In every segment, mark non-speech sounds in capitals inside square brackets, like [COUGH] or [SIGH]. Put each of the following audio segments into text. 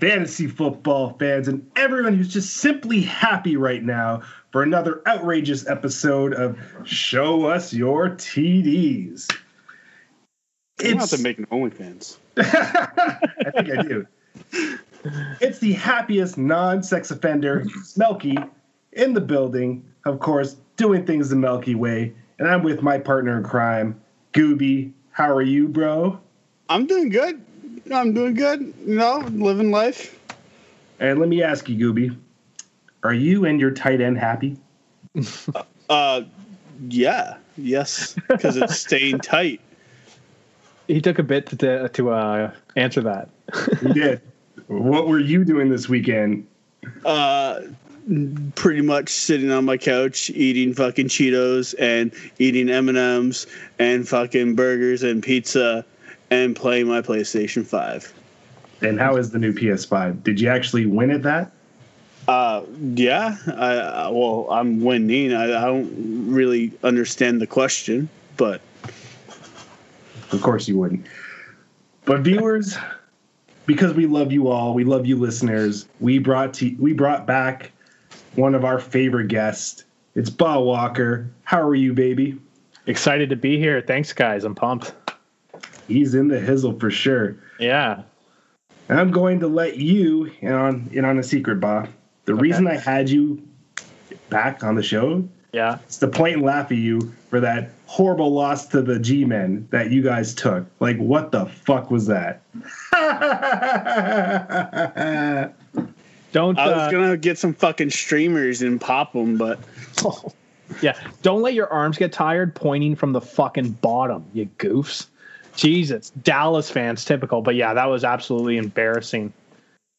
Fantasy football fans, and everyone who's just simply happy right now for another outrageous episode of Show Us Your TDs. Don't have to make an OnlyFans. [LAUGHS] I think I do. It's the happiest non-sex offender, Melky, in the building. Of course, doing things the Melky way, and I'm with my partner in crime, Gooby. How are you, bro? I'm doing good. I'm doing good. You know, living life. And let me ask you, Gooby, are you and your tight end happy? Uh, yeah, yes, because it's staying [LAUGHS] tight. He took a bit to to uh, answer that. You did. what were you doing this weekend? Uh, pretty much sitting on my couch eating fucking Cheetos and eating M and M's and fucking burgers and pizza and play my PlayStation Five. And how is the new PS5? Did you actually win at that? Uh, yeah. I, I well, I'm winning. I, I don't really understand the question, but Of course you wouldn't. But viewers, because we love you all, we love you listeners, we brought to we brought back one of our favorite guests. It's Bob Walker. How are you, baby? Excited to be here. Thanks, guys. I'm pumped. He's in the hizzle for sure. Yeah. And I'm going to let you in on in on a secret, Bob. The reason I had you back on the show Yeah. it's to point and laugh at you for that horrible loss to the G-men that you guys took. Like, what the fuck was that? [LAUGHS] Don't. I was Uh, gonna get some fucking streamers and pop them, but [LAUGHS] yeah. Don't let your arms get tired pointing from the fucking bottom. You goofs. Jesus, Dallas fans, typical. But yeah, that was absolutely embarrassing.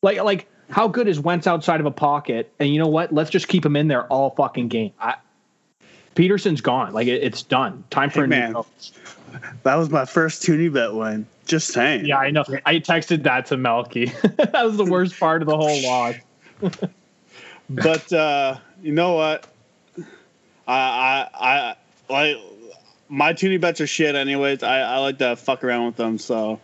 Like, like how good is Wentz outside of a pocket? And you know what? Let's just keep him in there all fucking game. I, Pederson's gone. Like it, it's done. Time for Hey, a new man. coach. that was my first Toonie bet win. Just saying. Yeah, I know. I texted that to Melky. [LAUGHS] that was the worst part of the whole loss. but uh, you know what? I I I like my Toonie bets are shit. Anyways, I, I like to fuck around with them, so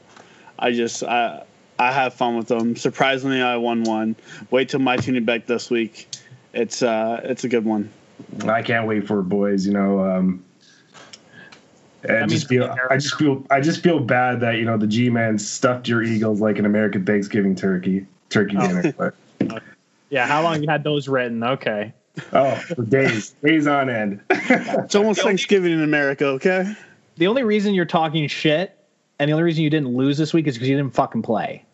I just I I have fun with them. Surprisingly, I won one. Wait till my Toonie bet this week. It's uh it's a good one. I can't wait for it, boys. You know, um, I just feel, I just feel, I just feel bad that you know the G man stuffed your Eagles like an American Thanksgiving turkey, turkey Oh. dinner. But, [LAUGHS] Yeah, how long you had those written? Okay. Oh, for days, days on end. It's almost Thanksgiving in America, okay? The only reason you're talking shit and the only reason you didn't lose this week is because you didn't fucking play. [LAUGHS]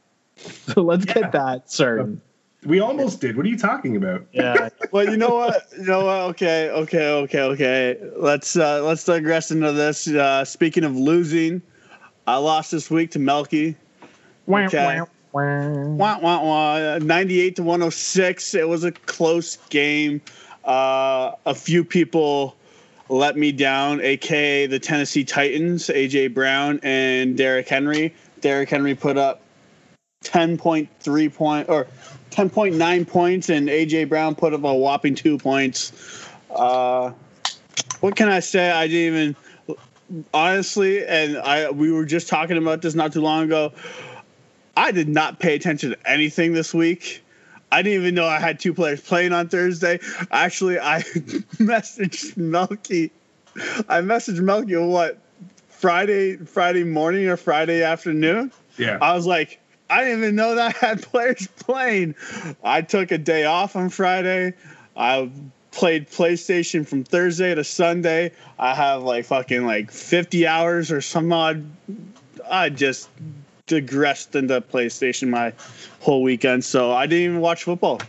So let's Yeah. get that certain. we almost did. What are you talking about? Yeah. Well, you know what? You know what? Okay, okay, okay, okay. Let's uh, let's digress into this. Uh, speaking of losing, I lost this week to Melky. Okay. Wah, wah, wah. 98 to 106. It was a close game. Uh, a few people let me down, aka the Tennessee Titans, AJ Brown and Derrick Henry. Derrick Henry put up 10.3 point or 10.9 points, and AJ Brown put up a whopping two points. Uh, what can I say? I didn't even honestly, and I we were just talking about this not too long ago. I did not pay attention to anything this week. I didn't even know I had two players playing on Thursday. Actually, I [LAUGHS] messaged Melky. I messaged Melky what Friday Friday morning or Friday afternoon. Yeah. I was like, I didn't even know that I had [LAUGHS] players playing. I took a day off on Friday. I played PlayStation from Thursday to Sunday. I have like fucking like 50 hours or some odd. I just digressed into PlayStation my whole weekend, so I didn't even watch football.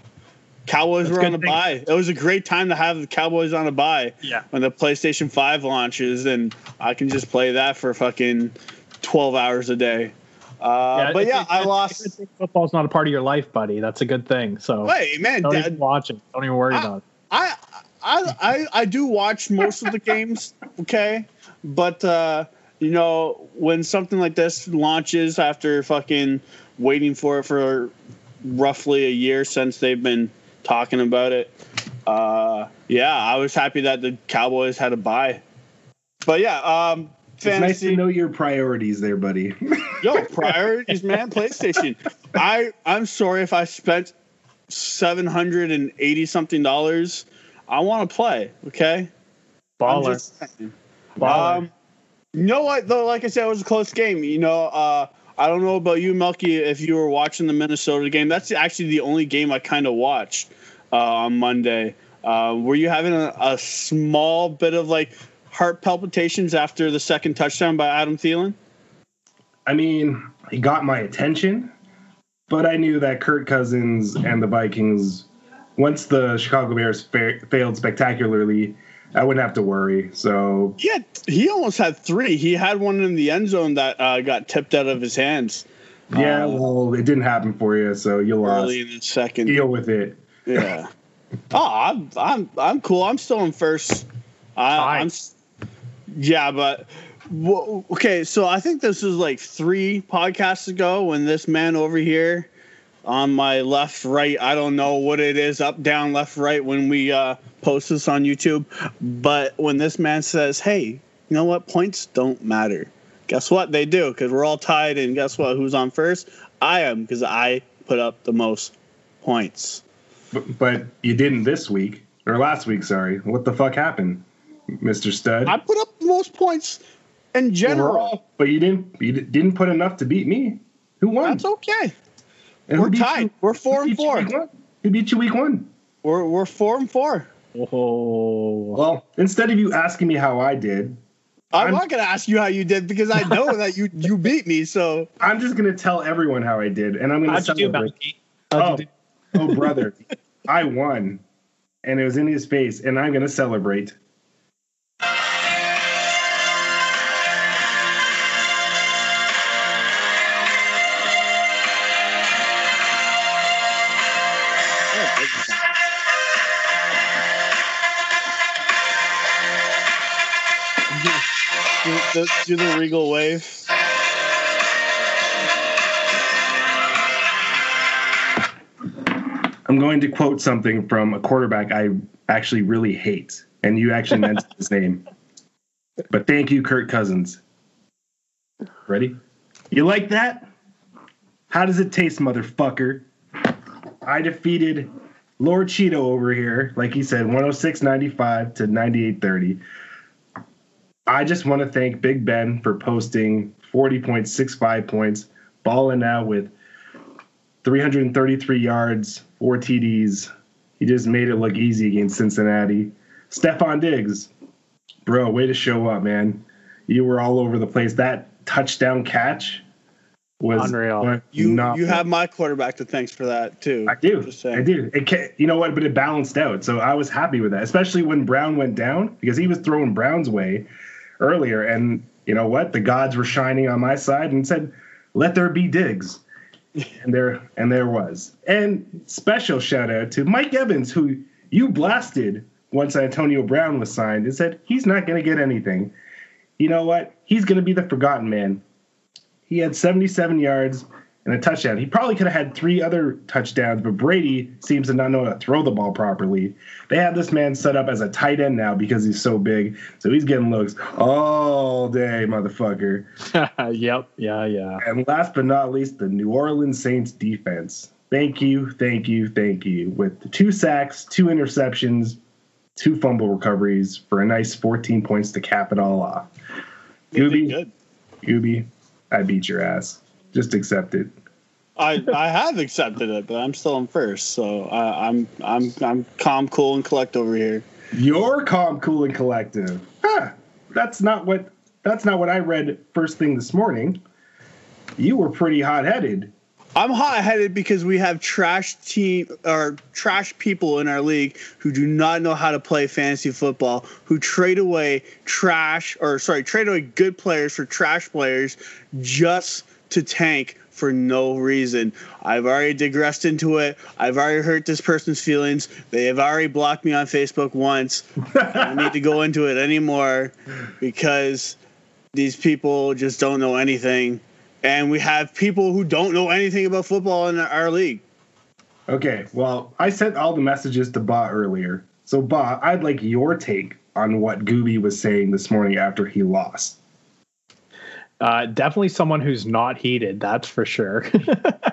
Cowboys That's were on the thing. bye. It was a great time to have the Cowboys on a bye Yeah. when the PlayStation 5 launches, and I can just play that for fucking 12 hours a day. Uh, but yeah, I lost. Football's not a part of your life, buddy. That's a good thing. So Wait, man, don't Dad, even watch it. Don't even worry I- about it. I, I I I do watch most of the games, okay, but uh, you know when something like this launches after fucking waiting for it for roughly a year since they've been talking about it, uh, yeah, I was happy that the Cowboys had a bye. But yeah, um, It's nice to know your priorities there, buddy. Yo, priorities, man. PlayStation. [LAUGHS] I I'm sorry if I spent seven hundred and eighty something dollars. I want to play. Okay. I'm Baller. just. Baller. Um, you know what though? Like I said, it was a close game. You know, uh, I don't know about you, Melky, if you were watching the Minnesota game. That's actually the only game I kind of watched uh, on Monday. Uh, were you having a, a small bit of like heart palpitations after the second touchdown by Adam Thielen? I mean, he got my attention, but I knew that Kirk Cousins and the Vikings, once the Chicago Bears fa- failed spectacularly, I wouldn't have to worry. So He had, he almost had three. He had one in the end zone that uh, got tipped out of his hands yeah, Uh, well, it didn't happen for you, so you lost. early in the second. Deal with it. Yeah. [LAUGHS] oh, I'm I'm I'm cool. I'm still in first. I, I'm. Yeah, but well, okay. So I think this was like three podcasts ago when this man over here on my left, right. I don't know what it is, up, down, left, right. When we uh, post this on YouTube, but when this man says, "Hey, you know what? Points don't matter." Guess what? They do because we're all tied. And guess what? Who's on first? I am because I put up the most points. But, but you didn't this week or last week. Sorry, what the fuck happened, Mister Stud? I put up the most points in general. Overall, but you didn't. You didn't put enough to beat me. Who won? That's okay. And who We're tied. you- We're four and four. week one? Who beat you week one? We're we're four and four. Oh. Well, instead of you asking me how I did, I'm, I'm- not gonna ask you how you did because I know that you [LAUGHS] you beat me. So I'm just gonna tell everyone how I did, and I'm gonna How'd you do, celebrate. You Oh, oh, [LAUGHS] brother, I won, and it was in his face, and I'm gonna celebrate. Do the regal wave. I'm going to quote something from a quarterback I actually really hate, and you actually mentioned [LAUGHS] his name. But thank you, Kirk Cousins. Ready? You like that? How does it taste, motherfucker? I defeated Lord Cheeto over here, like he said, 106.95 to 98.30. I just want to thank Big Ben for posting 40.65 points, balling out with 333 yards, four TDs. He just made it look easy against Cincinnati. Stefon Diggs, bro, way to show up, man. You were all over the place. That touchdown catch was Unreal. You not- you have my quarterback to thanks for that too. I do. I do. It ca you know what? But it balanced out. So I was happy with that, especially when Brown went down because he was throwing Brown's way earlier. And you know what? The gods were shining on my side and said, "Let there be Diggs." and there and there was. And special shout out to Mike Evans, who you blasted once Antonio Brown was signed and said he's not going to get anything. You know what? He's going to be the forgotten man. He had 77 yards and a touchdown. He probably could have had three other touchdowns, but Brady seems to not know how to throw the ball properly. They have this man set up as a tight end now because he's so big. So he's getting looks all day, motherfucker. [LAUGHS] yep. Yeah. Yeah. And last but not least, the New Orleans Saints defense. Thank you, thank you, thank you. With two sacks, two interceptions, two fumble recoveries for a nice 14 points to cap it all off. You did Gooby. Gooby, I beat your ass. Just accept it. I, I have accepted it, but I'm still in first, so I, I'm I'm I'm calm, cool, and collect over here. You're calm, cool, and collective. Huh. That's not what that's not what I read first thing this morning. You were pretty hot headed. I'm hot headed because we have trash team or trash people in our league who do not know how to play fantasy football, who trade away trash or sorry, trade away good players for trash players just to tank for no reason. I've already digressed into it. I've already hurt this person's feelings. They have already blocked me on Facebook once. I don't need to go into it anymore because these people just don't know anything. And we have people who don't know anything about football in our league. Okay, well, I sent all the messages to Ba earlier. So, Ba, I'd like your take on what Gooby was saying this morning after he lost. Uh, definitely someone who's not heated, that's for sure.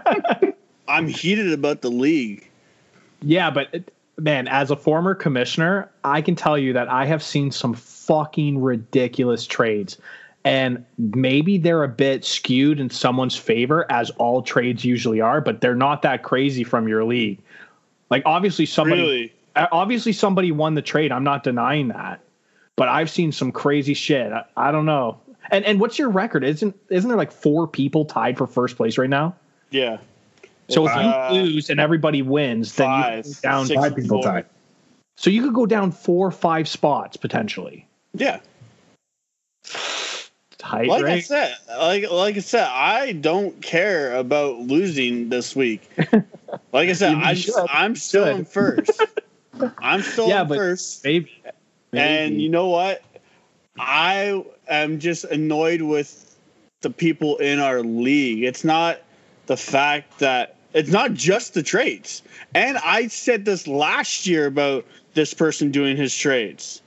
[LAUGHS] I'm heated about the league. Yeah, but it, man, as a former commissioner, I can tell you that I have seen some fucking ridiculous trades. And maybe they're a bit skewed in someone's favor, as all trades usually are, but they're not that crazy from your league. Like obviously somebody Really? uh, obviously somebody won the trade. I'm not denying that. But I've seen some crazy shit. I, I don't know. And and what's your record? Isn't isn't there like four people tied for first place right now? Yeah. So if Uh, you lose and everybody wins, then you down. Five people Four. tied. So you could go down four or five spots potentially. Yeah. Tight, Like I said, like like I said, I don't care about losing this week. [LAUGHS] Like I said, I'm. I'm still in first. [LAUGHS] I'm still Yeah, in but- first. Maybe. And you know what? I am just annoyed with the people in our league. It's not the fact that it's not just the trades. And I said this last year about this person doing his trades.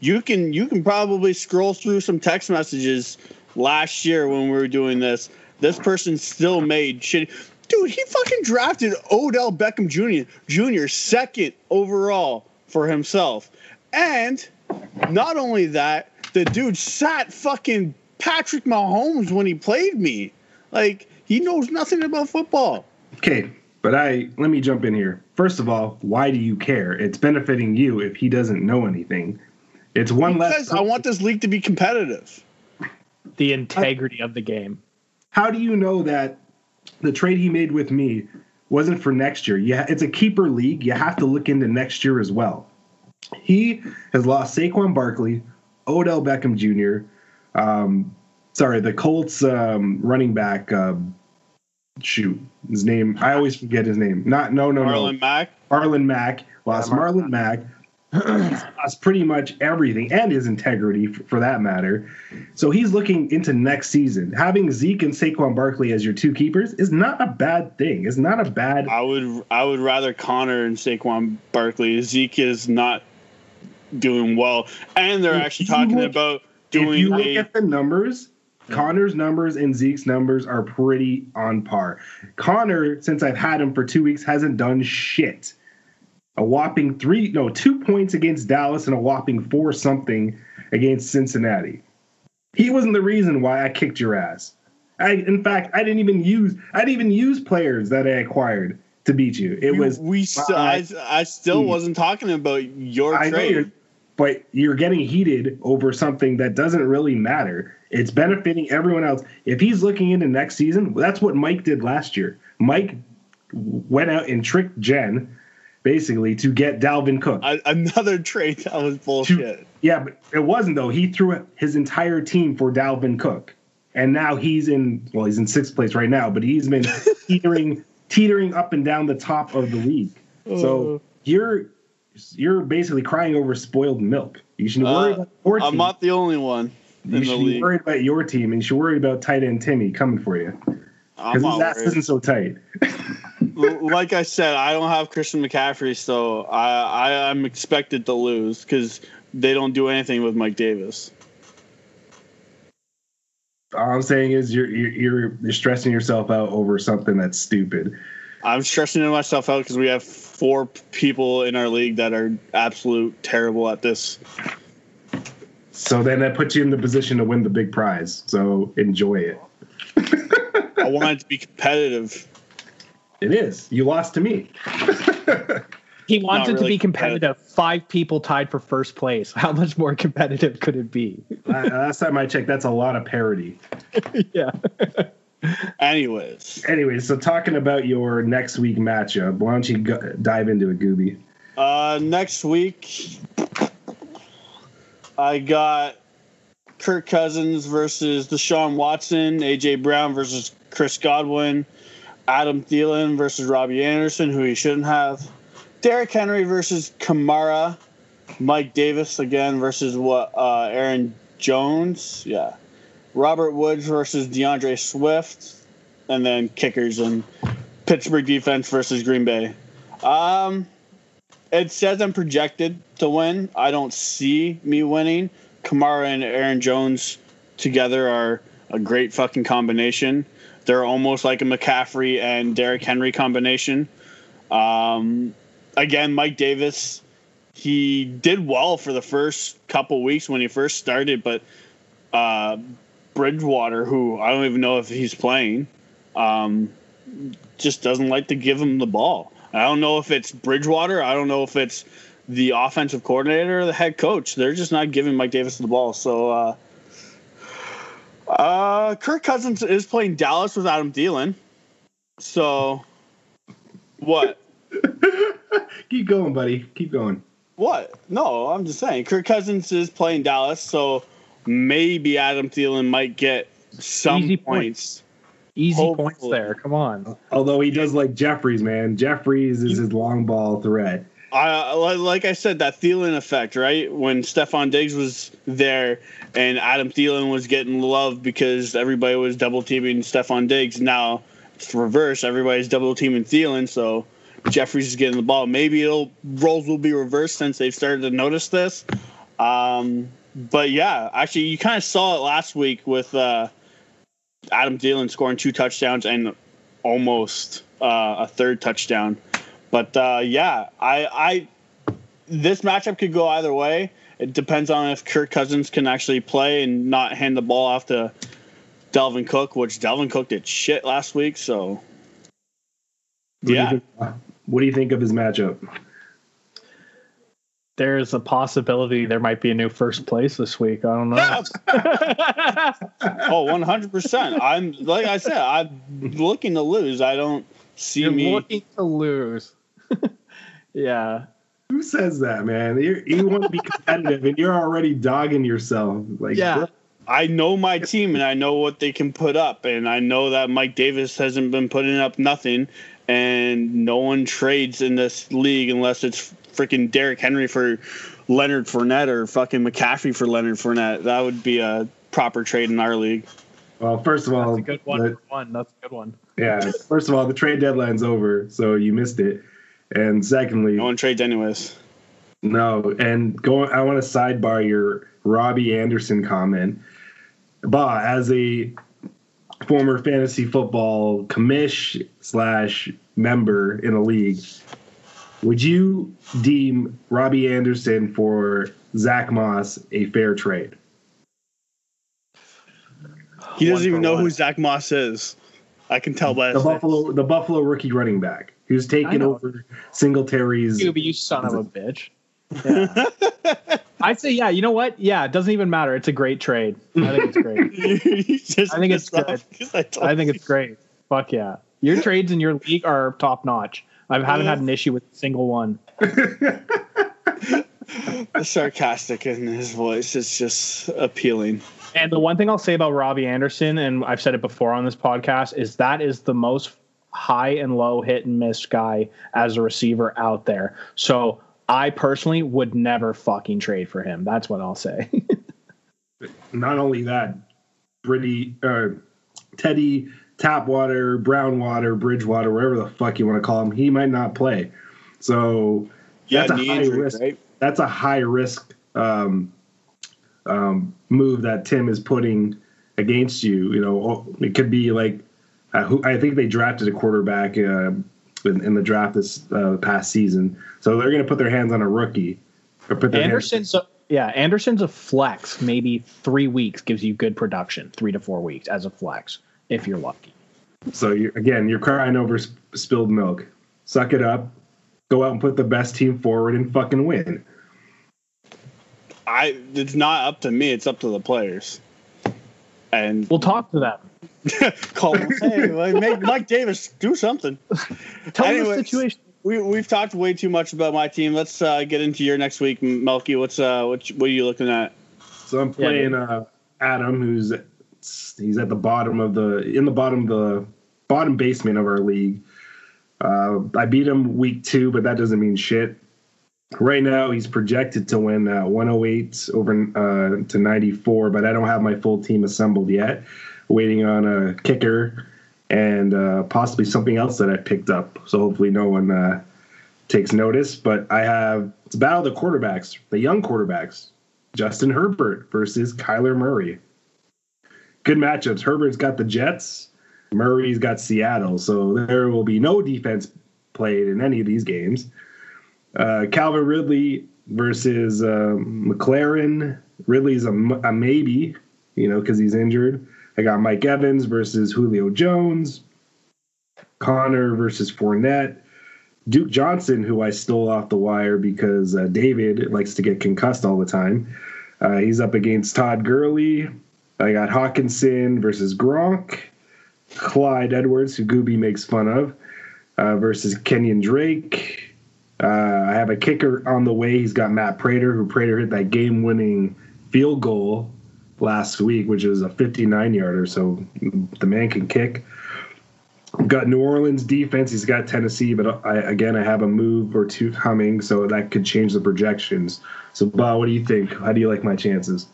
You can you can probably scroll through some text messages last year when we were doing this. This person still made shit. Dude, he fucking drafted Odell Beckham Jr. Jr. second overall for himself. And not only that, the dude shot fucking Patrick Mahomes when he played me. Like he knows nothing about football. Okay, but I let me jump in here. First of all, why do you care? It's benefiting you if he doesn't know anything. It's one Because less. I want this league to be competitive. the integrity of the game. How do you know that the trade he made with me wasn't for next year? Yeah, it's a keeper league. You have to look into next year as well. He has lost Saquon Barkley, Odell Beckham Jr. Um, sorry, the Colts um, running back. Um, shoot, his name. I always forget his name. Not no no no Marlon no. Mack. Marlon Mack lost Yeah, Marlon Marlon Mack. [CLEARS THROAT] Lost pretty much everything and his integrity f- for that matter. So he's looking into next season. Having Zeke and Saquon Barkley as your two keepers is not a bad thing. It's not a bad. I would I would rather Conner and Saquon Barkley. Zeke is not doing well, and they're If actually talking look- about doing. If you look a. at the numbers, Conner's numbers and Zeke's numbers are pretty on par. Conner, since I've had him for two weeks, hasn't done shit. A whopping three, no, two points against Dallas and a whopping four something against Cincinnati. He wasn't the reason why I kicked your ass. I, in fact, I didn't even use, I didn't even use players that I acquired to beat you. It we, was we still I, I still wasn't talking about your I trade. But you're getting heated over something that doesn't really matter. It's benefiting everyone else. If he's looking into next season, that's what Mike did last year. Mike went out and tricked Jen, basically, to get Dalvin Cook. Another trade that was bullshit. yeah, but it wasn't though. He threw his entire team for Dalvin Cook, and now he's in. Well, he's in sixth place right now, but he's been [LAUGHS] teetering, teetering up and down the top of the league. So uh. you're you're basically crying over spoiled milk. You should worry Uh, about your team. I'm not the only one you in the should be worried about your team, and you should worry about tight end Timmy coming for you because his ass isn't so tight. Like I said, I don't have Christian McCaffrey, so I, I I'm expected to lose because they don't do anything with Mike Davis. All I'm saying is you're you're, you're stressing yourself out over something that's stupid. I'm stressing myself out because we have four people in our league that are absolute terrible at this. So then that puts you in the position to win the big prize. So enjoy it. [LAUGHS] I wanted to be competitive. It is. You lost to me. [LAUGHS] He wanted it to be competitive. Five people tied for first place. How much more competitive could it be? [LAUGHS] Last time I checked, that's a lot of parity. yeah. [LAUGHS] Anyways, Anyway, so talking about your next week matchup, why don't you go, dive into it, Gooby? uh, next week I got Kirk Cousins versus Deshaun Watson, AJ Brown versus Chris Godwin, Adam Thielen versus Robbie Anderson, who he shouldn't have, Derrick Henry versus Kamara, Mike Davis again versus what uh, Aaron Jones, yeah, Robert Woods versus D'Andre Swift, and then kickers and Pittsburgh defense versus Green Bay. Um, it says I'm projected to win. I don't see me winning. Kamara and Aaron Jones together are a great fucking combination. They're almost like a McCaffrey and Derrick Henry combination. Um, again, Mike Davis, he did well for the first couple weeks when he first started, but uh, Bridgewater, who I don't even know if he's playing, um, just doesn't like to give him the ball. I don't know if it's Bridgewater. I don't know if it's the offensive coordinator or the head coach. They're just not giving Mike Davis the ball. So, uh, uh, Kirk Cousins is playing Dallas with Adam Thielen. So, what? [LAUGHS] Keep going, buddy. Keep going. What? No, I'm just saying. Kirk Cousins is playing Dallas, so maybe Adam Thielen might get some Easy points. points. Easy Hopefully. points there. Come on. Although he does like Jeffries, man. Jeffries is his long ball threat. I like I said, that Thielen effect, right? When Stefon Diggs was there and Adam Thielen was getting love because everybody was double teaming Stefon Diggs. Now it's reverse. Everybody's double teaming Thielen, so Jeffries is getting the ball. Maybe it'll roles will be reversed since they've started to notice this. Um, but yeah, actually, you kind of saw it last week with uh, Adam Thielen scoring two touchdowns and almost uh, a third touchdown. But uh, yeah, I, I this matchup could go either way. It depends on if Kirk Cousins can actually play and not hand the ball off to Dalvin Cook, which Dalvin Cook did shit last week. So What do you yeah, think- what do you think of his matchup? There's a possibility there might be a new first place this week. I don't know. oh, [LAUGHS] oh, one hundred percent. I'm like I said, I'm looking to lose. I don't see You're me. looking to lose. [LAUGHS] yeah. Who says that, man? You're, you want to be competitive, and you're already dogging yourself. Like, Yeah. I know my team and I know what they can put up, and I know that Mike Davis hasn't been putting up nothing, and no one trades in this league unless it's freaking Derrick Henry for Leonard Fournette or fucking McCaffrey for Leonard Fournette. That would be a proper trade in our league. well, first of all, That's a good one. the- one. That's a good one. yeah. First of all, the trade deadline's over, so you missed it. And secondly, No one trades anyways. No, and going. I want to sidebar your Robbie Anderson comment. Bah, as a former fantasy football commish slash member in a league, would you deem Robbie Anderson for Zach Moss a fair trade? He doesn't One even know one. who Zach Moss is. I can tell by The his face. Buffalo, the Buffalo rookie running back who's I taken know. over Singletary's. You, you son of a [LAUGHS] bitch. Yeah. I'd say, yeah, you know what? Yeah, it doesn't even matter. It's a great trade. I think it's great. [LAUGHS] I think it's pissed good. I, I think you. it's great. Fuck yeah. Your trades in your league are top notch. I haven't had an issue with a single one. the sarcastic in his voice is just appealing. And the one thing I'll say about Robbie Anderson, and I've said it before on this podcast, is that is the most high and low hit and miss guy as a receiver out there. So I personally would never fucking trade for him. That's what I'll say. [LAUGHS] not only that, Britty, uh, Teddy Tapwater, Brownwater, Bridgewater, whatever the fuck you want to call him, he might not play. So Yeah, that's a high injury, risk. right? That's a high risk um, um, move that Tim is putting against you. You know, it could be like uh, who I think they drafted a quarterback uh, in, in the draft this uh, past season, so they're going to put their hands on a rookie. Or put their hands- Anderson's a, yeah, Anderson's a flex. Maybe three weeks gives you good production. Three to four weeks as a flex if you're lucky. So you again, you're crying over sp- spilled milk. Suck it up. Go out and put the best team forward and fucking win. I it's not up to me, it's up to the players. And We'll talk to them. [LAUGHS] call them, hey, [LAUGHS] like, make Mike Davis do something. Tell them the situation. We we've talked way too much about my team. Let's uh, get into your next week, Melky. What's uh what what are you looking at? So I'm playing uh, Adam, who's he's at the bottom of the in the bottom of the bottom basement of our league. Uh, I beat him week two, but that doesn't mean shit. Right now, he's projected to win uh, 108 over uh, to 94, but I don't have my full team assembled yet. Waiting on a kicker and uh, possibly something else that I picked up. So hopefully, no one uh, takes notice. But I have it's battle the quarterbacks, the young quarterbacks. Justin Herbert versus Kyler Murray. Good matchups. Herbert's got the Jets, Murray's got Seattle, so there will be no defense played in any of these games. Uh, Calvin Ridley versus uh, McLaurin. Ridley's a, a maybe, you know, because he's injured. I got Mike Evans versus Julio Jones. Conner versus Fournette. Duke Johnson, who I stole off the wire because uh, David likes to get concussed all the time. Uh, he's up against Todd Gurley. I got Hockenson versus Gronk. Clyde Edwards, who Gooby makes fun of, uh, versus Kenyon Drake. Uh, I have a kicker on the way. He's got Matt Prater, who Prater hit that game winning field goal last week, which is a 59 yarder. So the man can kick. Got New Orleans defense. He's got Tennessee, but I, again, I have a move or two coming, so that could change the projections. So, Bob, what do you think? How do you like my chances?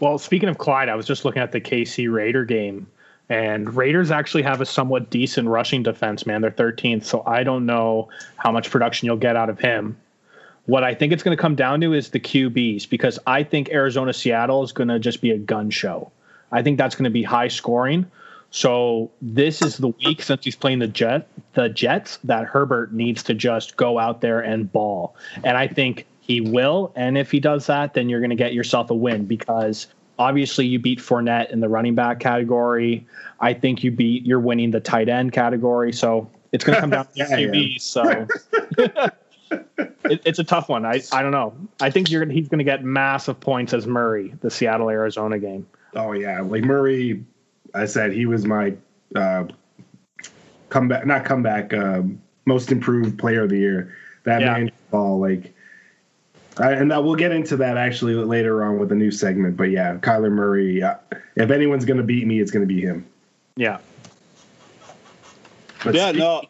Well, speaking of Clyde, I was just looking at the KC Raider game, and Raiders actually have a somewhat decent rushing defense, man. They're 13th, so I don't know how much production you'll get out of him. What I think it's going to come down to is the QBs, because I think Arizona Seattle is going to just be a gun show. I think that's going to be high scoring. So this is the week since he's playing the Jet the Jets that Herbert needs to just go out there and ball. And I think he will. And if he does that, then you're going to get yourself a win because obviously you beat Fournette in the running back category. I think you beat you're winning the tight end category. So it's going to come down [LAUGHS] to Yeah, QBs. So [LAUGHS] it, it's a tough one. I I don't know. I think you're he's going to get massive points as Murray the Seattle Arizona game. Oh yeah, like Murray. I said he was my uh, comeback, not comeback, uh, most improved player of the year. That Yeah. man ball like. I, and that we'll get into that actually later on with a new segment. But yeah, Kyler Murray. Uh, if anyone's going to beat me, it's going to be him. Yeah. But yeah, speak- no,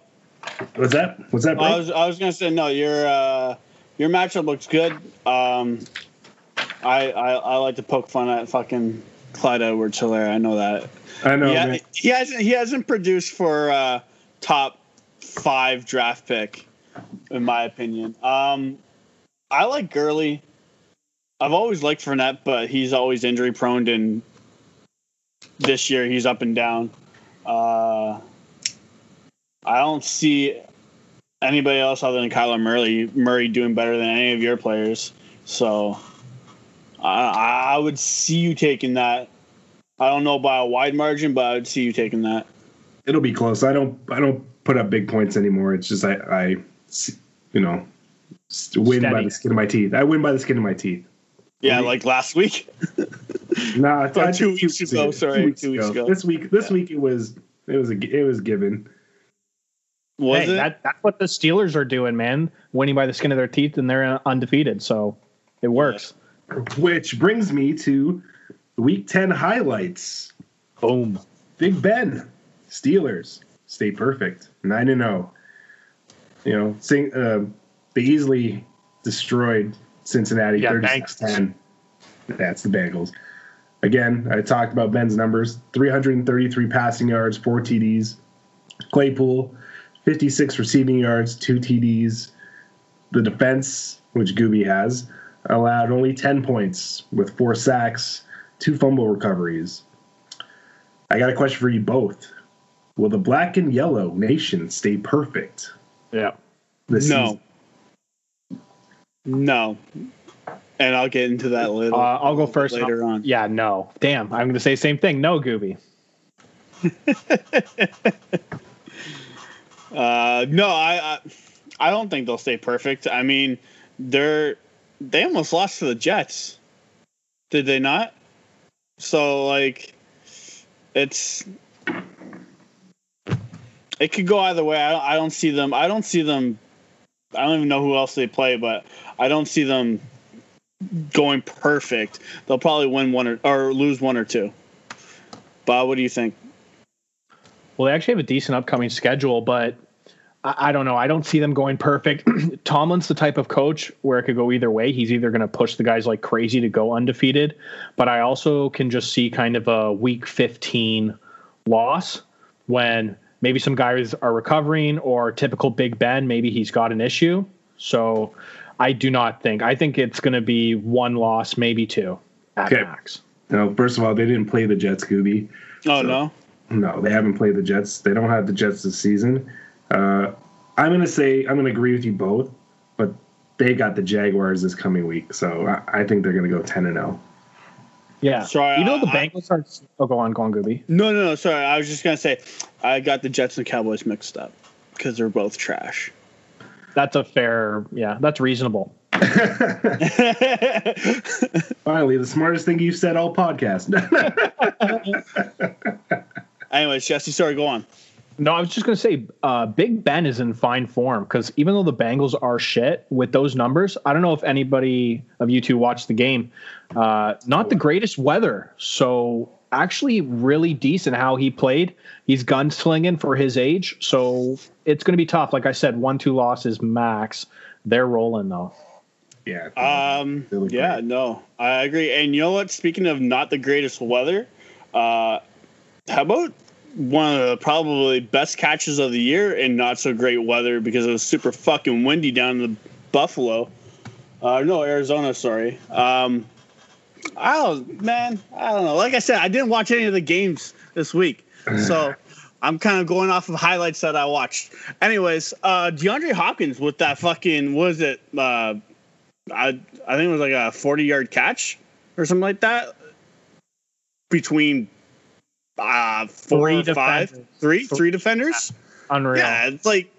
What's that? What's that? I was I was gonna say no. Your uh, your matchup looks good. Um, I, I I like to poke fun at fucking Clyde Edwards Helaire. I know that. I know. yeah, man. he hasn't he hasn't produced for uh, top five draft pick, in my opinion. Um, I like Gurley. I've always liked Fournette, but he's always injury prone, and this year he's up and down. Uh, I don't see anybody else other than Kyler Murray Murray doing better than any of your players. So I, I would see you taking that. I don't know by a wide margin, but I would see you taking that. It'll be close. I don't. I don't put up big points anymore. It's just I. I you know, s- win by the skin of my teeth. I win by the skin of my teeth. Yeah, like last week. [LAUGHS] Nah, Oh, I- two weeks ago, sorry, two weeks ago. This week, this week it was it was a it was given. Was hey, it? That, that's what the Steelers are doing, man. Winning by the skin of their teeth, and they're undefeated. So it works. Which brings me to week ten highlights. Boom. Big Ben, Steelers stay perfect, nine and zero. You know, sing, uh, they easily destroyed Cincinnati, Yeah, 36-10. That's the Bengals. Again, I talked about Ben's numbers: 333 passing yards, four TDs. Claypool, 56 receiving yards, two TDs. The defense, which Gooby has, allowed only 10 points with four sacks, two fumble recoveries. I got a question for you both. Will the black and yellow nation stay perfect? Yeah. This no. No. And I'll get into that later. Uh, I'll go first. later on. Yeah. No. Damn. I'm going to say same thing. No, Gooby. [LAUGHS] Uh, no, I, I I don't think they'll stay perfect. I mean, they're they almost lost to the Jets, did they not? So like, it's it could go either way. I don't, I don't see them. I don't see them. I don't even know who else they play, but I don't see them going perfect. They'll probably win one or, or lose one or two. Bob, what do you think? Well, they actually have a decent upcoming schedule, but I, I don't know. I don't see them going perfect. [CLEARS THROAT] Tomlin's the type of coach where it could go either way. He's either going to push the guys like crazy to go undefeated, but I also can just see kind of a week 15 loss when maybe some guys are recovering or typical Big Ben, maybe he's got an issue. So I do not think. I think it's going to be one loss, maybe two at okay. max. No, first of all, they didn't play the Jets, Gooby. Oh so, no. No, they haven't played the Jets. They don't have the Jets this season. Uh, I'm going to say I'm going to agree with you both, but they got the Jaguars this coming week, so I, I think they're going to go 10 and 0. Yeah. Sorry, uh, you know the Bengals are. Oh, go on, go on, Gooby. No, no, no. Sorry, I was just gonna say I got the Jets and the Cowboys mixed up because they're both trash. That's a fair. Yeah, that's reasonable. [LAUGHS] [LAUGHS] Finally, the smartest thing you've said all podcast. [LAUGHS] Anyways, Jesse, sorry, go on. No, I was just going to say, uh, Big Ben is in fine form because even though the Bengals are shit with those numbers, I don't know if anybody of you two watched the game. Uh, not the greatest weather, so actually really decent how he played. He's gunslinging for his age, so it's going to be tough. Like I said, one two losses max. They're rolling though. Yeah. Um. Yeah. Great. No, I agree. And you know what? Speaking of not the greatest weather, uh, how about one of the probably best catches of the year in not so great weather because it was super fucking windy down in the Buffalo. Uh, no, Arizona. Sorry. Um, I don't, man. I don't know. Like I said, I didn't watch any of the games this week, [LAUGHS] so I'm kind of going off of highlights that I watched. Anyways, uh, DeAndre Hopkins with that fucking was it? Uh, I I think it was like a 40 yard catch or something like that between uh, four three five, three, three defenders. Unreal. Yeah, it's like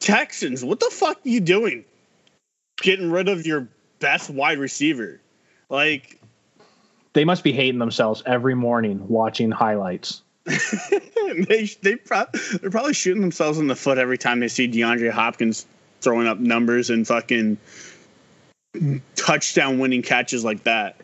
Texans. What the fuck are you doing? Getting rid of your best wide receiver, like they must be hating themselves every morning watching highlights. [LAUGHS] they they pro- they're probably shooting themselves in the foot every time they see DeAndre Hopkins throwing up numbers and fucking touchdown winning catches like that.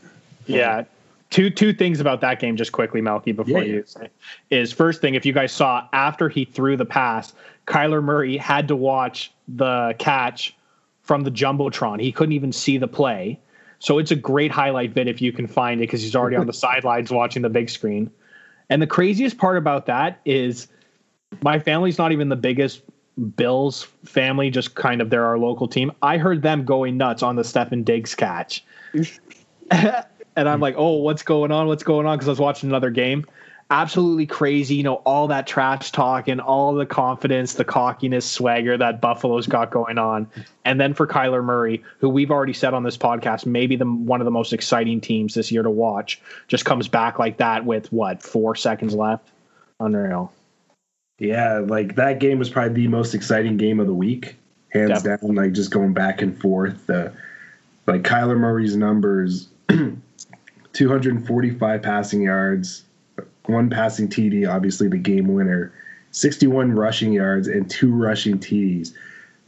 Yeah, two two things about that game just quickly, Melky, before yeah, you say is first thing if you guys saw after he threw the pass, Kyler Murray had to watch the catch from the jumbotron. He couldn't even see the play. So it's a great highlight bit if you can find it because he's already on the [LAUGHS] sidelines watching the big screen. And the craziest part about that is my family's not even the biggest Bills family, just kind of they're our local team. I heard them going nuts on the Stefon Diggs catch. [LAUGHS] and I'm like, oh, what's going on? What's going on? Because I was watching another game. Absolutely crazy, you know, all that trash talk and all the confidence, the cockiness, swagger that Buffalo's got going on. And then for Kyler Murray, who we've already said on this podcast, maybe the one of the most exciting teams this year to watch, just comes back like that with what, four seconds left? Unreal. Yeah, like that game was probably the most exciting game of the week, hands Definitely. down. Like just going back and forth. Uh, like Kyler Murray's numbers [CLEARS THROAT] 245 passing yards, one passing TD, obviously the game winner, 61 rushing yards, and two rushing TDs.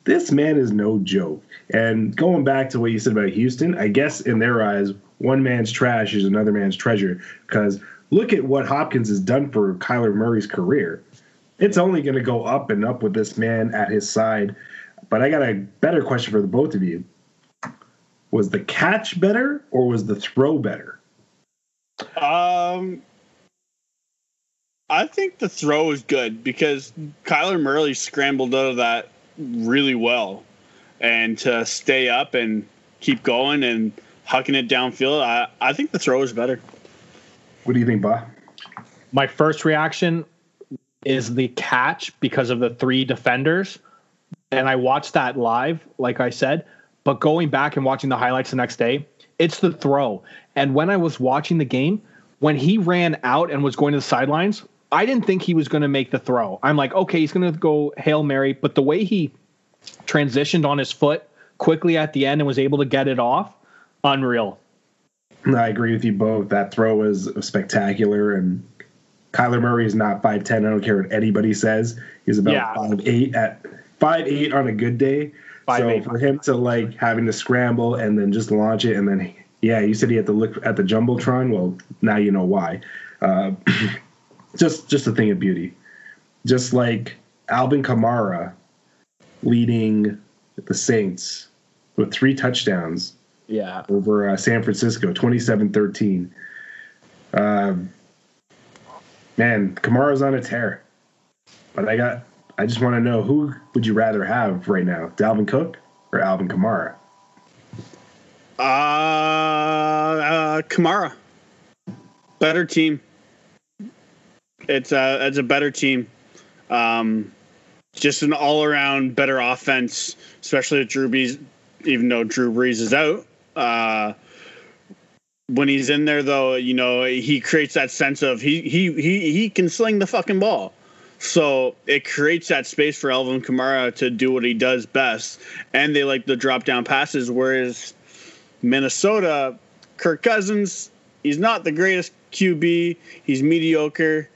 This man is no joke. And going back to what you said about Houston, I guess in their eyes, one man's trash is another man's treasure. Because look at what Hopkins has done for Kyler Murray's career. It's only going to go up and up with this man at his side. But I got a better question for the both of you. Was the catch better or was the throw better? Um, I think the throw is good because Kyler Murray scrambled out of that really well, and to stay up and keep going and hucking it downfield, I, I think the throw is better. What do you think, Bob? My first reaction is the catch because of the three defenders, and I watched that live, like I said. But going back and watching the highlights the next day, it's the throw. And when I was watching the game, when he ran out and was going to the sidelines, I didn't think he was going to make the throw. I'm like, okay, he's going to go Hail Mary. But the way he transitioned on his foot quickly at the end and was able to get it off, unreal. I agree with you both. That throw was spectacular. And Kyler Murray is not 5'10. I don't care what anybody says. He's about yeah. 5'8 at 5'8 on a good day. Five, so eight, for him to like having to scramble and then just launch it and then yeah, you said he had to look at the jumbotron. Well, now you know why. Uh, [CLEARS THROAT] just just a thing of beauty. Just like Alvin Kamara leading the Saints with three touchdowns. Yeah. Over uh, San Francisco, 27-13. Uh, man, Kamara's on a tear. But I got I just want to know who would you rather have right now, Dalvin Cook or Alvin Kamara? Uh, uh Kamara. Better team. It's a it's a better team. Um, just an all around better offense, especially with Drew Brees. Even though Drew Brees is out, uh, when he's in there though, you know he creates that sense of he he he he can sling the fucking ball. So it creates that space for Alvin Kamara to do what he does best, and they like the drop down passes. Whereas Minnesota, Kirk Cousins, he's not the greatest QB. He's mediocre,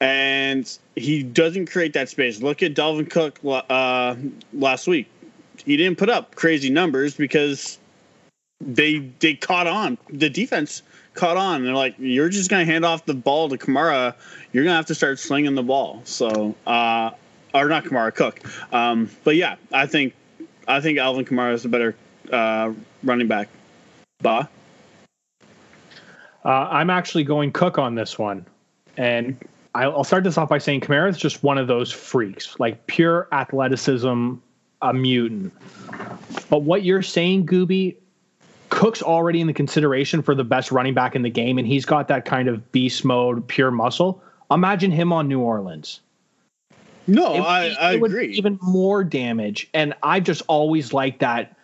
and he doesn't create that space. Look at Dalvin Cook uh, last week. He didn't put up crazy numbers because they they caught on. The defense caught on. They're like, you're just gonna hand off the ball to Kamara. You're gonna have to start slinging the ball. So, uh, or not Kamara, Cook. Um, but yeah, I think I think Alvin Kamara is a better uh, running back. Ba. Uh, I'm actually going Cook on this one, and I'll start this off by saying Kamara is just one of those freaks, like pure athleticism, a mutant. But what you're saying, Gooby, Cook's already in the consideration for the best running back in the game, and he's got that kind of beast mode, pure muscle. Imagine him on New Orleans. No, it, I, I it agree. even more damage, and I've just always liked that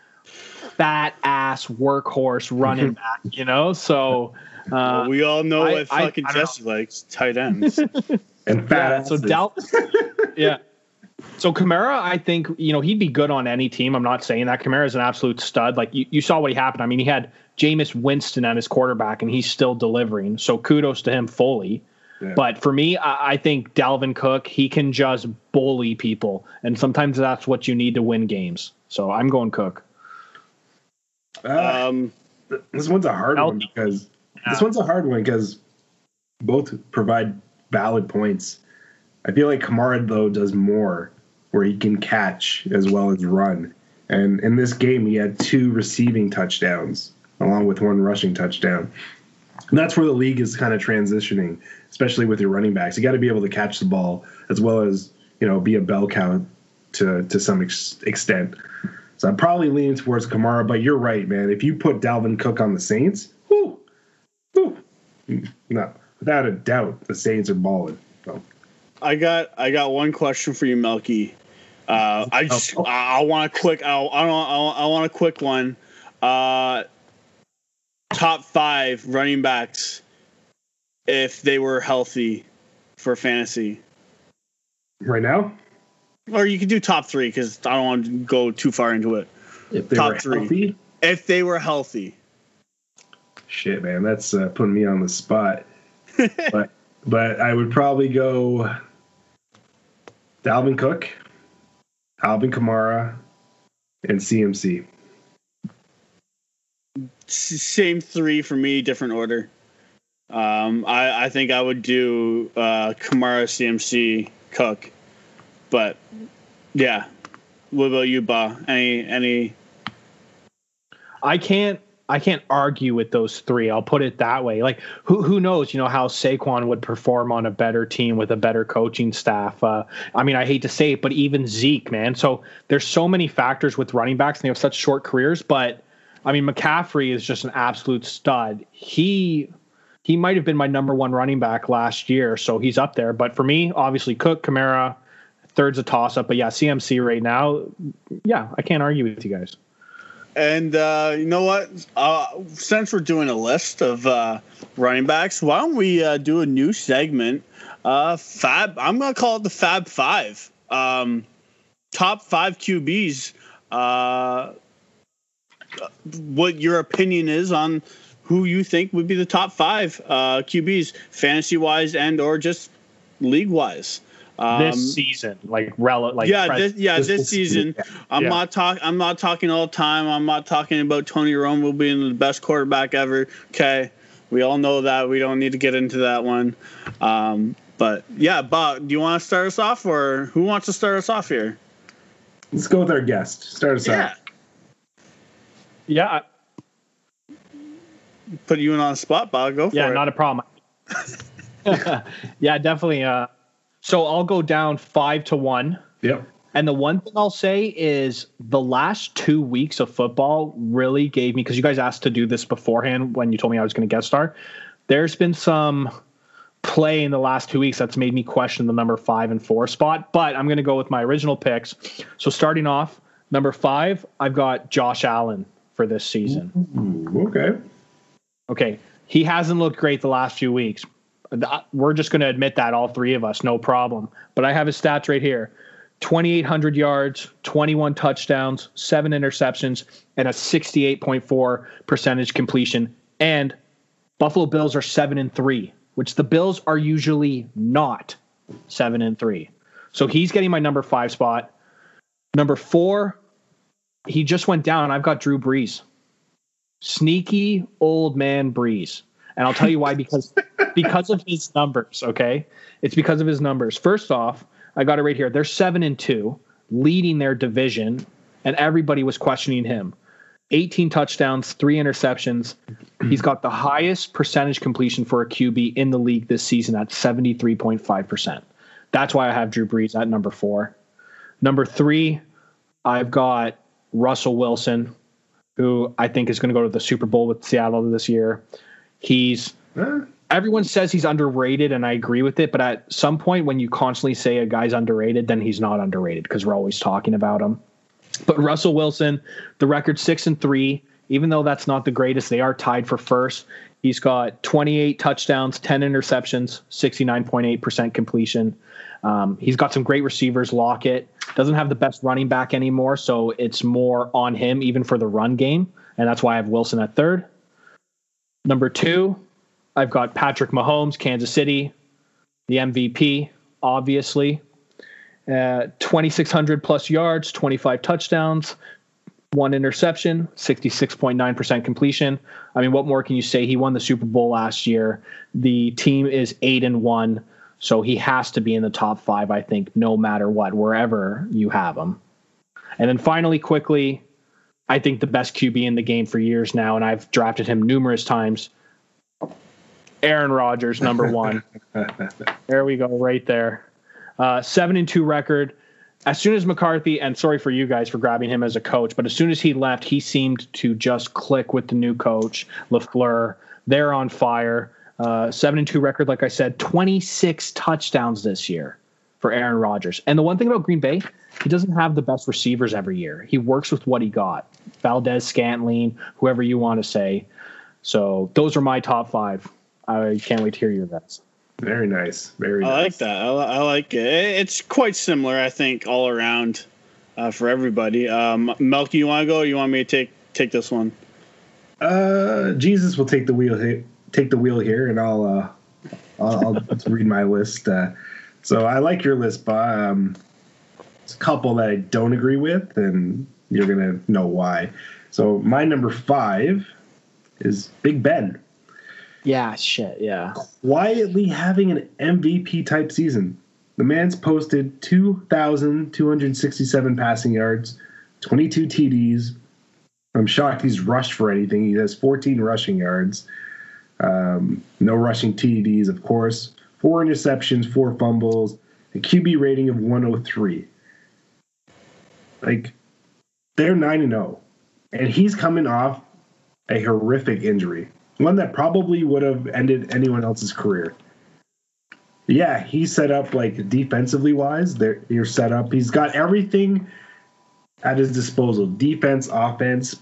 fat ass workhorse running [LAUGHS] back. You know, so uh, well, we all know I, what fucking I, I Jesse likes: tight ends [LAUGHS] and fat. Yeah, so Dal- [LAUGHS] yeah. So Kamara, I think you know he'd be good on any team. I'm not saying that Kamara is an absolute stud. Like you, you saw what he happened. I mean, he had Jameis Winston at his quarterback, and he's still delivering. So kudos to him fully. Yeah. But for me, I, I, think Dalvin Cook he can just bully people, and sometimes that's what you need to win games. So I'm going Cook. Uh, um, this one's a hard one because yeah. this one's a hard one because both provide valid points. I feel like Kamara though does more where he can catch as well as run. And in this game, he had two receiving touchdowns along with one rushing touchdown. And that's where the league is kind of transitioning, especially with your running backs. You got to be able to catch the ball as well as you know be a bell count to to some ex- extent. So I'm probably leaning towards Kamara, but you're right, man. If you put Dalvin Cook on the Saints, whoo, whoo, no, without a doubt, the Saints are balling. So. I got I got one question for you, Melky. Uh, I just oh. I, I want a quick I, I don't I, want a quick one. Uh, top five running backs if they were healthy for fantasy. Right now, or you could do top three because I don't want to go too far into it. If they top were three, healthy? if they were healthy. Shit, man, that's uh, putting me on the spot. [LAUGHS] but but I would probably go Dalvin Cook, Alvin Kamara, and CMC. Same three for me, different order. Um, I, I think I would do uh, Kamara, CMC, Cook, but yeah. What about you, Ba? Any any? I can't I can't argue with those three. I'll put it that way. Like who who knows, you know, how Saquon would perform on a better team with a better coaching staff. Uh, I mean, I hate to say it, but even Zeke, man. So there's so many factors with running backs, and they have such short careers. But I mean, McCaffrey is just an absolute stud. He he might have been my number one running back last year, so he's up there. But for me, obviously, Cook, Kamara, third's a toss up. But yeah, CMC right now, yeah, I can't argue with you guys. And uh, you know what? Uh, since we're doing a list of uh, running backs, why don't we uh, do a new segment? Uh, Fab. I'm gonna call it the Fab Five. Um, top five QBs. Uh, what your opinion is on who you think would be the top five QBs, fantasy wise and or just league wise. Um, this season, like rel- like yeah, this, yeah, this, this season. season. I'm yeah. not talking. I'm not talking all the time. I'm not talking about Tony Romo being the best quarterback ever. Okay, we all know that. We don't need to get into that one. Um, but yeah, Bob, do you want to start us off, or who wants to start us off here? Let's go with our guest. Start us yeah. off. Yeah. Put you in on the spot, Bob. Go for yeah, it. Yeah, not a problem. [LAUGHS] [LAUGHS] yeah, definitely. Uh, so I'll go down five to one. Yep. And the one thing I'll say is the last two weeks of football really gave me because you guys asked to do this beforehand when you told me I was going to guest star. There's been some play in the last two weeks that's made me question the number five and four spot, but I'm going to go with my original picks. So starting off, number five, I've got Josh Allen for this season. Ooh, okay. Okay. He hasn't looked great the last few weeks. We're just going to admit that, all three of us, no problem. But I have his stats right here 2,800 yards, 21 touchdowns, seven interceptions, and a 68.4 percentage completion. And Buffalo Bills are seven and three, which the Bills are usually not seven and three. So he's getting my number five spot. Number four, he just went down. I've got Drew Brees sneaky old man Brees. And I'll tell you why because because of his numbers, okay? It's because of his numbers. First off, I got it right here. They're 7 and 2, leading their division, and everybody was questioning him. 18 touchdowns, 3 interceptions. He's got the highest percentage completion for a QB in the league this season at 73.5%. That's why I have Drew Brees at number 4. Number 3, I've got Russell Wilson who I think is going to go to the Super Bowl with Seattle this year. He's everyone says he's underrated, and I agree with it. But at some point, when you constantly say a guy's underrated, then he's not underrated because we're always talking about him. But Russell Wilson, the record six and three. Even though that's not the greatest, they are tied for first. He's got 28 touchdowns, 10 interceptions, 69.8% completion. Um, he's got some great receivers. Lockett doesn't have the best running back anymore, so it's more on him even for the run game, and that's why I have Wilson at third. Number two, I've got Patrick Mahomes, Kansas City, the MVP, obviously. Uh, 2,600 plus yards, 25 touchdowns, one interception, 66.9% completion. I mean, what more can you say? He won the Super Bowl last year. The team is eight and one. So he has to be in the top five, I think, no matter what, wherever you have him. And then finally, quickly, I think the best QB in the game for years now, and I've drafted him numerous times. Aaron Rodgers, number [LAUGHS] one. there we go, right there. Uh, seven and two record. As soon as McCarthy, and sorry for you guys for grabbing him as a coach, but as soon as he left, he seemed to just click with the new coach, LaFleur. They're on fire. Uh, seven and two record, like I said, 26 touchdowns this year for Aaron Rodgers. And the one thing about Green Bay, he doesn't have the best receivers every year. He works with what he got. Valdes-Scantling, whoever you want to say. So those are my top five. I can't wait to hear your guys. Very nice. Very. I nice. like that. I, I, like it. It's quite similar, I think, all around uh, for everybody. Um, Melky, you want to go? or You want me to take take this one? Uh, Jesus will take the wheel here take the wheel here, and I'll uh, I'll, I'll [LAUGHS] read my list. Uh, so I like your list, but um, it's a couple that I don't agree with, and you're gonna know why. So my number five is Big Ben. Yeah, shit, yeah. Quietly having an MVP type season. The man's posted 2,267 passing yards, 22 TDs. I'm shocked he's rushed for anything. He has 14 rushing yards. Um, no rushing TDs, of course. Four interceptions, four fumbles, a QB rating of 103. Like, they're 9 0. And he's coming off a horrific injury, one that probably would have ended anyone else's career. Yeah, he's set up like defensively wise. There, you're set up. He's got everything at his disposal: defense, offense,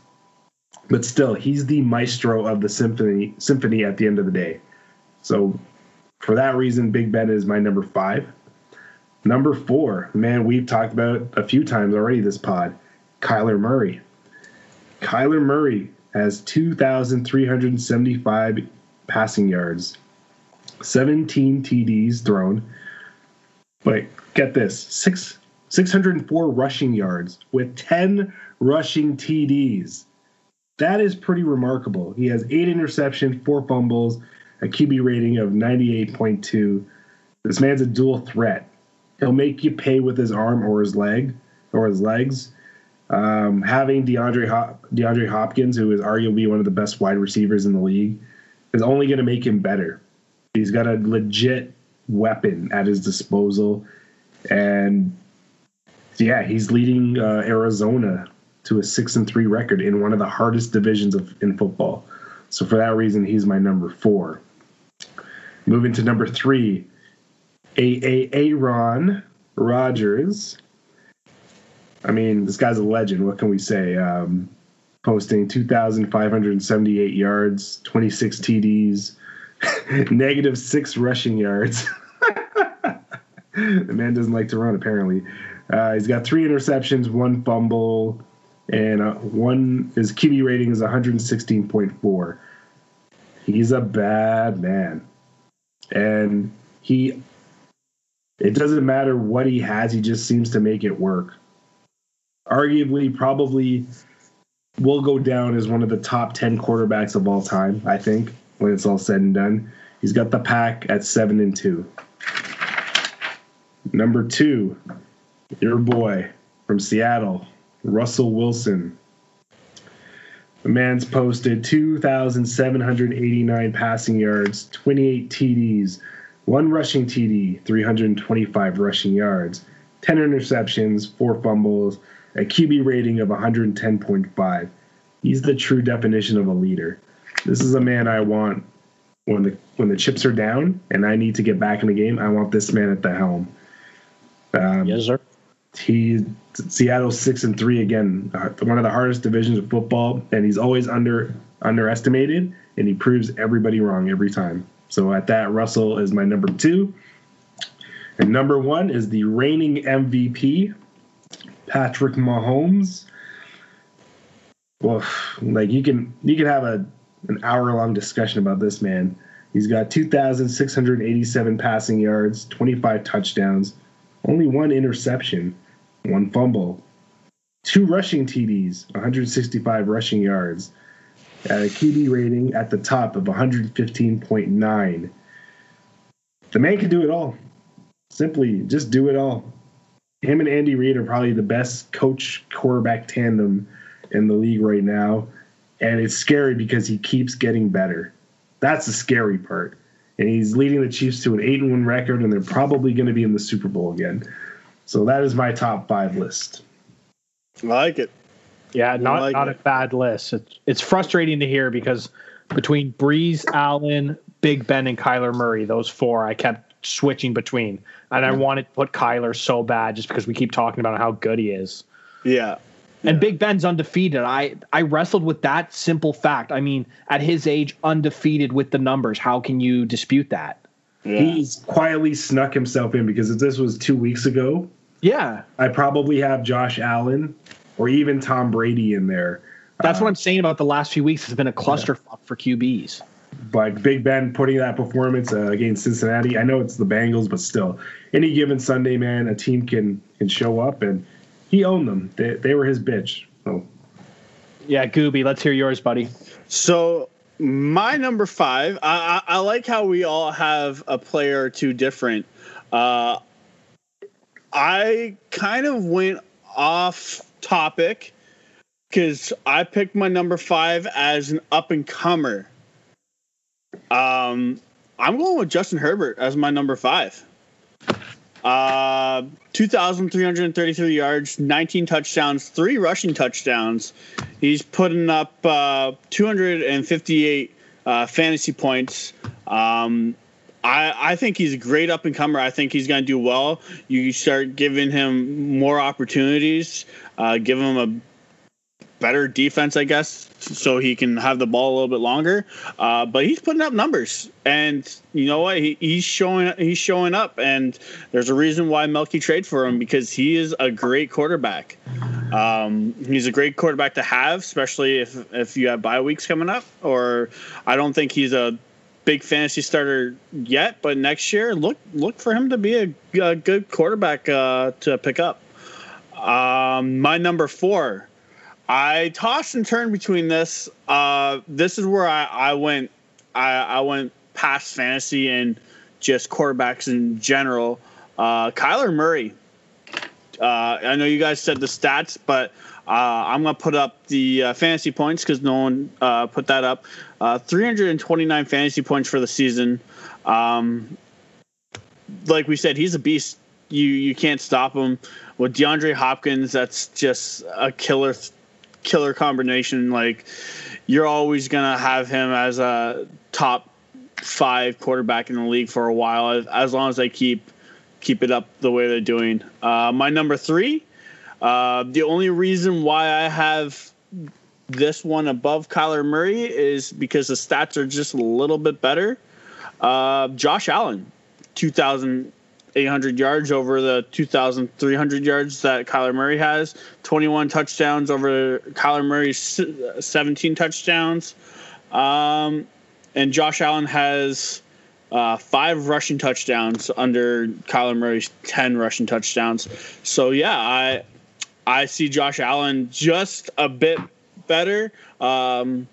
but still, he's the maestro of the symphony symphony at the end of the day. So for that reason, Big Ben is my number five. Number four, man, we've talked about a few times already this pod. Kyler Murray. Kyler Murray has 2,375 passing yards, 17 TDs thrown. But get this, six 604 rushing yards with 10 rushing TDs. That is pretty remarkable. He has eight interceptions, four fumbles, a QB rating of 98.2. This man's a dual threat. He'll make you pay with his arm or his leg or his legs. Um, having DeAndre Hop- DeAndre Hopkins, who is arguably one of the best wide receivers in the league, is only going to make him better. He's got a legit weapon at his disposal, and yeah, he's leading uh, Arizona to a six and three record in one of the hardest divisions of in football. So for that reason, he's my number four. Moving to number three, A A Aaron Rodgers. I mean, this guy's a legend. What can we say? Um, posting 2,578 yards, 26 TDs, [LAUGHS] negative six rushing yards. [LAUGHS] the man doesn't like to run, apparently. Uh, he's got three interceptions, one fumble, and uh, one his QB rating is 116.4. He's a bad man, and he. It doesn't matter what he has; he just seems to make it work. Arguably, probably will go down as one of the top 10 quarterbacks of all time, I think, when it's all said and done. He's got the pack at 7 and 2. Number 2, your boy from Seattle, Russell Wilson. The man's posted 2,789 passing yards, 28 TDs, one rushing TD, 325 rushing yards, 10 interceptions, four fumbles, a QB rating of 110.5. He's the true definition of a leader. This is a man I want when the when the chips are down and I need to get back in the game. I want this man at the helm. Um, yes, sir. He Seattle six and three again, uh, one of the hardest divisions of football, and he's always under underestimated, and he proves everybody wrong every time. So at that, Russell is my number two, and number one is the reigning MVP, Patrick Mahomes. Well, like you can you can have a an hour long discussion about this man. He's got 2,687 passing yards, 25 touchdowns, only one interception, one fumble, two rushing TDs, 165 rushing yards, a QB rating at the top of 115.9. The man can do it all. Simply just do it all. Him and Andy Reid are probably the best coach quarterback tandem in the league right now. And it's scary because he keeps getting better. That's the scary part and he's leading the Chiefs to an eight and one record, and they're probably going to be in the Super Bowl again. So that is my top five list. I like it. Yeah, not like not it. a bad list. It's it's frustrating to hear because between Brees, Allen, Big Ben, and Kyler Murray, those four, I kept switching between, and I wanted to put Kyler so bad just because we keep talking about how good he is. Yeah, and Big Ben's undefeated. I I wrestled with that simple fact. I mean, at his age, undefeated with the numbers. How can you dispute that? Yeah. He's quietly snuck himself in because if this was two weeks ago, yeah, I probably have Josh Allen or even Tom Brady in there. That's uh, what I'm saying about the last few weeks. It's been a clusterfuck yeah. for QBs. But Big Ben putting that performance uh, against Cincinnati. I know it's the Bengals, but still, any given Sunday, man, a team can can show up and he owned them. They, they were his bitch. Oh. Yeah, Gooby, let's hear yours, buddy. So my number five, I, I, I like how we all have a player or two different. Uh, I kind of went off topic because I picked my number five as an up and comer. Um, I'm going with Justin Herbert as my number five. Uh, 2,333 yards, 19 touchdowns, three rushing touchdowns. He's putting up uh, 258 uh, fantasy points. Um, I, I think he's a great up and comer. I think he's going to do well. You start giving him more opportunities, uh, give him a better defense, I guess, so he can have the ball a little bit longer. Uh, but he's putting up numbers, and you know what? He, he's showing he's showing up, and there's a reason why Melky trade for him because he is a great quarterback. Um, he's a great quarterback to have, especially if if you have bye weeks coming up. Or I don't think he's a big fantasy starter yet, but next year look look for him to be a, a good quarterback uh, to pick up. Um, my number four I tossed and turned between this. Uh, this is where I, I went. I, I, went past fantasy and just quarterbacks in general. Uh, Kyler Murray. Uh, I know you guys said the stats, but uh, I'm gonna put up the uh, fantasy points because no one uh, put that up. 329 fantasy points for the season. Um, like we said, he's a beast. You you can't stop him with DeAndre Hopkins, that's just a killer, killer combination. Like you're always gonna have him as a top five quarterback in the league for a while, as long as they keep keep it up the way they're doing. Uh, my number three, uh, the only reason why I have this one above Kyler Murray is because the stats are just a little bit better. Uh, Josh Allen, 2,800 yards over the 2,300 yards that Kyler Murray has, 21 touchdowns over Kyler Murray's 17 touchdowns. Um, and Josh Allen has uh, five rushing touchdowns under Kyler Murray's 10 rushing touchdowns. So, yeah, I. I see Josh Allen just a bit better. Um,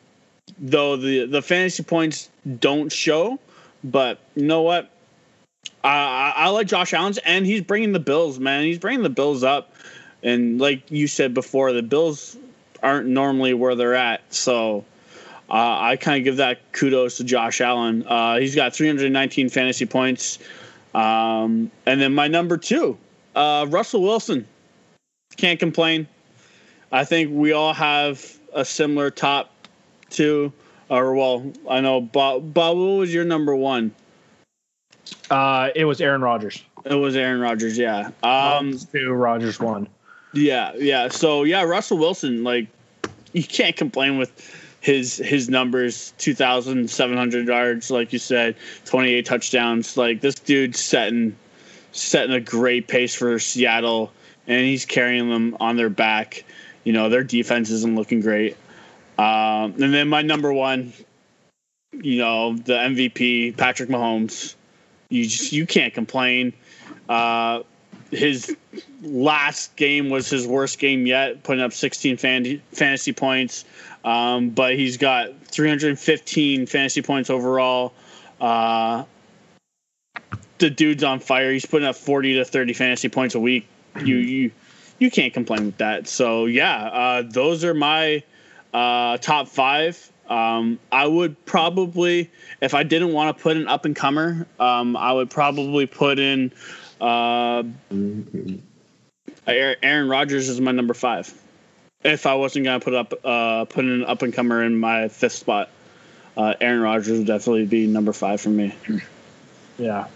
though the the fantasy points don't show, but you know what? I, I, like Josh Allen's, and he's bringing the Bills, man. He's bringing the Bills up, and like you said before, the Bills aren't normally where they're at, so. Uh, I kind of give that kudos to Josh Allen. Uh, he's got 319 fantasy points. Um, and then my number two, uh, Russell Wilson. Can't complain. I think we all have a similar top two, or well, I know Bob. Bob, what was your number one? Uh, it was Aaron Rodgers. It was Aaron Rodgers. Yeah. Um, two Rodgers one. Yeah, yeah. So yeah, Russell Wilson. Like, you can't complain with his his numbers 2700 yards like you said 28 touchdowns like this dude's setting setting a great pace for Seattle and he's carrying them on their back you know, their defense isn't looking great. Um, and then my number one, you know, the MVP, Patrick Mahomes. You just you can't complain. Uh, his last game was his worst game yet, putting up 16 fan- fantasy points. Um, but he's got 315 fantasy points overall. Uh, the dude's on fire. He's putting up 40 to 30 fantasy points a week. You you you can't complain with that. So yeah, uh, those are my uh, top five. Um, I would probably, if I didn't want to put an up and comer, um, I would probably put in uh, Aaron Rodgers is my number five. If I wasn't gonna put up uh, put an up and comer in my fifth spot, uh, Aaron Rodgers would definitely be number five for me. Yeah,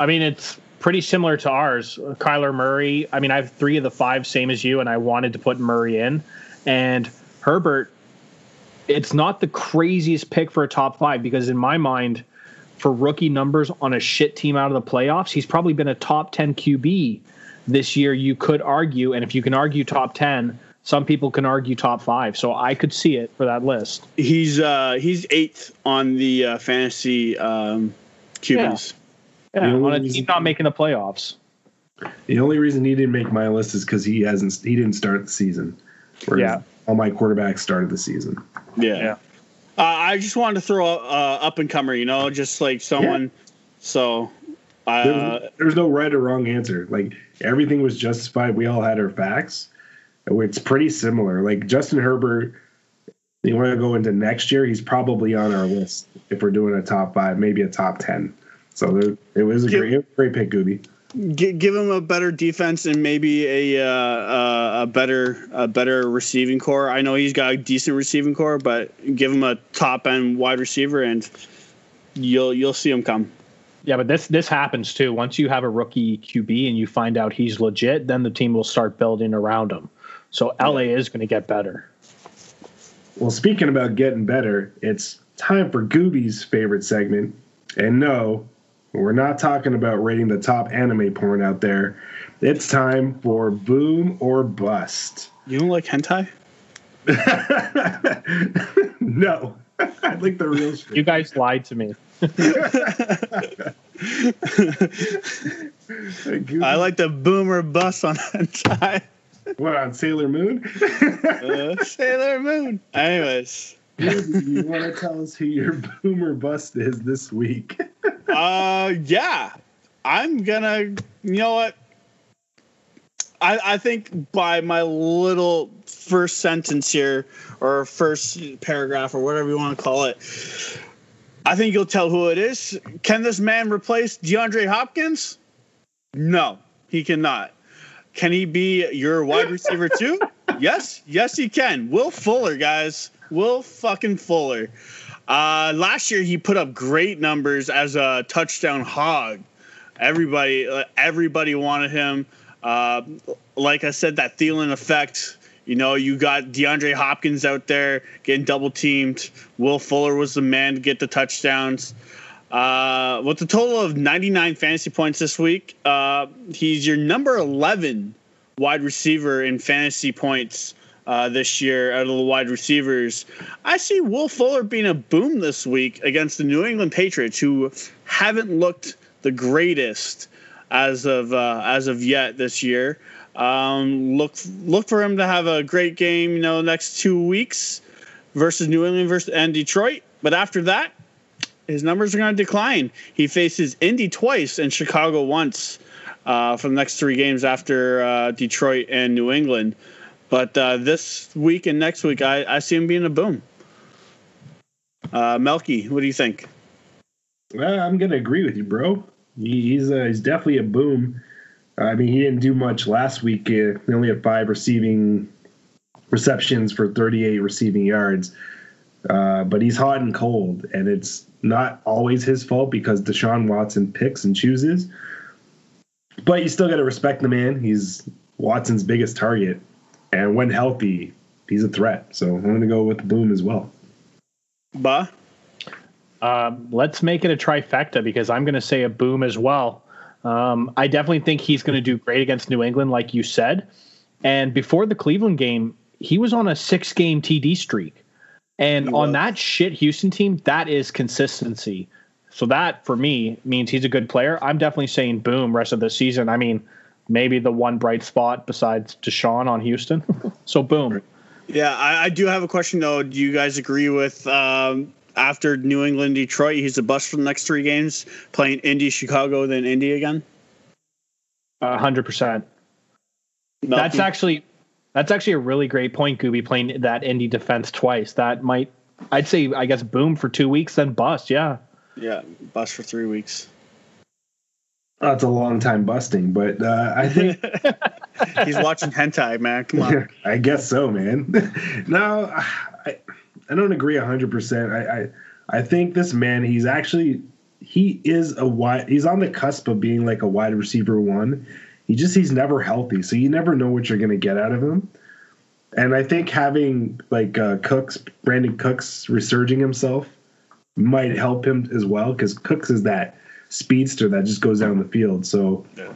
I mean it's pretty similar to ours. Kyler Murray. I mean, I have three of the five, same as you, and I wanted to put Murray in. And Herbert, it's not the craziest pick for a top five because, in my mind, for rookie numbers on a shit team out of the playoffs, he's probably been a top 10 QB this year. You could argue, and if you can argue top 10, some people can argue top five. So I could see it for that list. He's uh, he's eighth on the uh, fantasy um, QBs. Yeah. Yeah, on a team not making the playoffs. The only reason he didn't make my list is because he hasn't he didn't start the season. yeah, all my quarterbacks started the season. Yeah, yeah. Uh, I just wanted to throw uh, up and comer, you know, just like someone. Yeah. So uh, there's, there's no right or wrong answer. Like everything was justified. We all had our facts. It's pretty similar. Like Justin Herbert, you want to go into next year, he's probably on our list if we're doing a top five, maybe a top ten. So it was a give, great, great pick, Gooby. Give him a better defense and maybe a uh, a better a better receiving core. I know he's got a decent receiving core, but give him a top end wide receiver and you'll you'll see him come. Yeah, but this this happens too. Once you have a rookie QB and you find out he's legit, then the team will start building around him. So LA is going to get better. Well, speaking about getting better, it's time for Gooby's favorite segment. And no, we're not talking about rating the top anime porn out there. It's time for boom or bust. You don't like hentai? [LAUGHS] no. [LAUGHS] I like the real shit. You guys lied to me. [LAUGHS] I like the boom or bust on hentai. What on Sailor Moon? uh, Sailor Moon. Anyways, you want to tell us who your boomer bust is this week? Uh, yeah, I'm gonna. You know what? I I think by my little first sentence here, or first paragraph, or whatever you want to call it, I think you'll tell who it is. Can this man replace DeAndre Hopkins? No, he cannot. Can he be your wide receiver too? [LAUGHS] yes, yes, he can. Will Fuller, guys. Will fucking Fuller. Uh, last year he put up great numbers as a touchdown hog. Everybody, uh, everybody wanted him. Uh, like I said, that Thielen effect. You know, you got DeAndre Hopkins out there getting double teamed. Will Fuller was the man to get the touchdowns. Uh, with a total of 99 fantasy points this week, uh, he's your number 11 wide receiver in fantasy points uh, this year out of the wide receivers. I see Will Fuller being a boom this week against the New England Patriots, who haven't looked the greatest as of uh, as of yet this year. Um, look look for him to have a great game, you know, next two weeks versus New England versus and Detroit. But after that, his numbers are going to decline. He faces Indy twice and Chicago once uh, for the next three games after uh, Detroit and New England. But uh, this week and next week, I, I see him being a boom. Uh, Melky, what do you think? Well, I'm gonna agree with you, bro. He, he's uh, he's definitely a boom. I mean, he didn't do much last week. He only had five receiving receptions for 38 receiving yards. Uh, but he's hot and cold, and it's not always his fault because Deshaun Watson picks and chooses. But you still got to respect the man. He's Watson's biggest target, and when healthy, he's a threat. So I'm going to go with the boom as well. Bah. Um, let's make it a trifecta because I'm going to say a boom as well. Um, I definitely think he's going to do great against New England, like you said. And before the Cleveland game, he was on a six game TD streak. And on that shit Houston team, that is consistency. So that for me means he's a good player. I'm definitely saying boom rest of the season. I mean, maybe the one bright spot besides Deshaun on Houston. [LAUGHS] so boom. Yeah, I, I, do have a question though. Do you guys agree with um, after New England, Detroit, he's a bust for the next three games, playing Indy, Chicago, then Indy again? hundred percent. That's actually that's actually a really great point, Gooby, playing that Indy defense twice. That might, I'd say, I guess, boom for two weeks, then bust. Yeah. Yeah, bust for three weeks. That's a long time busting, but uh, I think [LAUGHS] he's watching hentai, man. Come on. [LAUGHS] I guess so, man. [LAUGHS] no, I, I don't agree hundred percent. I, I I think this man, he's actually he is a wide. He's on the cusp of being like a wide receiver one he just he's never healthy, so you never know what you're going to get out of him. And I think having like uh, Cooks, Brandin Cooks, resurging himself might help him as well because Cooks is that speedster that just goes down the field. So, yeah.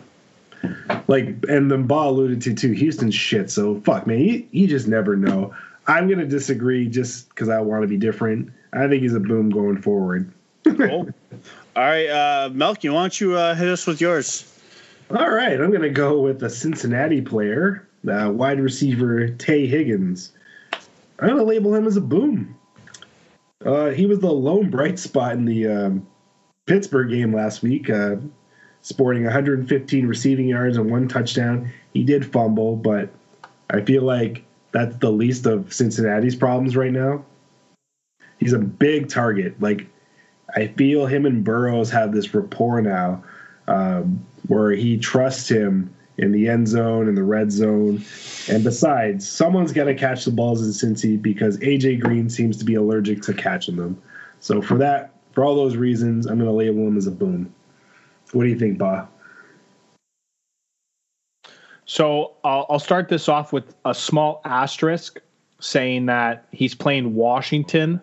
like, and then Ball alluded to too, Houston's shit. So fuck, man, you, you just never know. I'm gonna disagree just because I want to be different. I think he's a boom going forward. cool. [LAUGHS] All right, uh, Melky, why don't you uh, hit us with yours? All right, I'm going to go with a Cincinnati player, uh, wide receiver Tee Higgins. I'm going to label him as a boom. Uh, he was the lone bright spot in the um, Pittsburgh game last week, uh, sporting 115 receiving yards and one touchdown. He did fumble, but I feel like that's the least of Cincinnati's problems right now. He's a big target. Like, I feel him and Burrows have this rapport now. Um, where he trusts him in the end zone and the red zone. And besides, someone's got to catch the balls in Cincy because AJ Green seems to be allergic to catching them. So for that, for all those reasons, I'm going to label him as a boom. What do you think, Ba? So I'll, I'll start this off with a small asterisk saying that he's playing Washington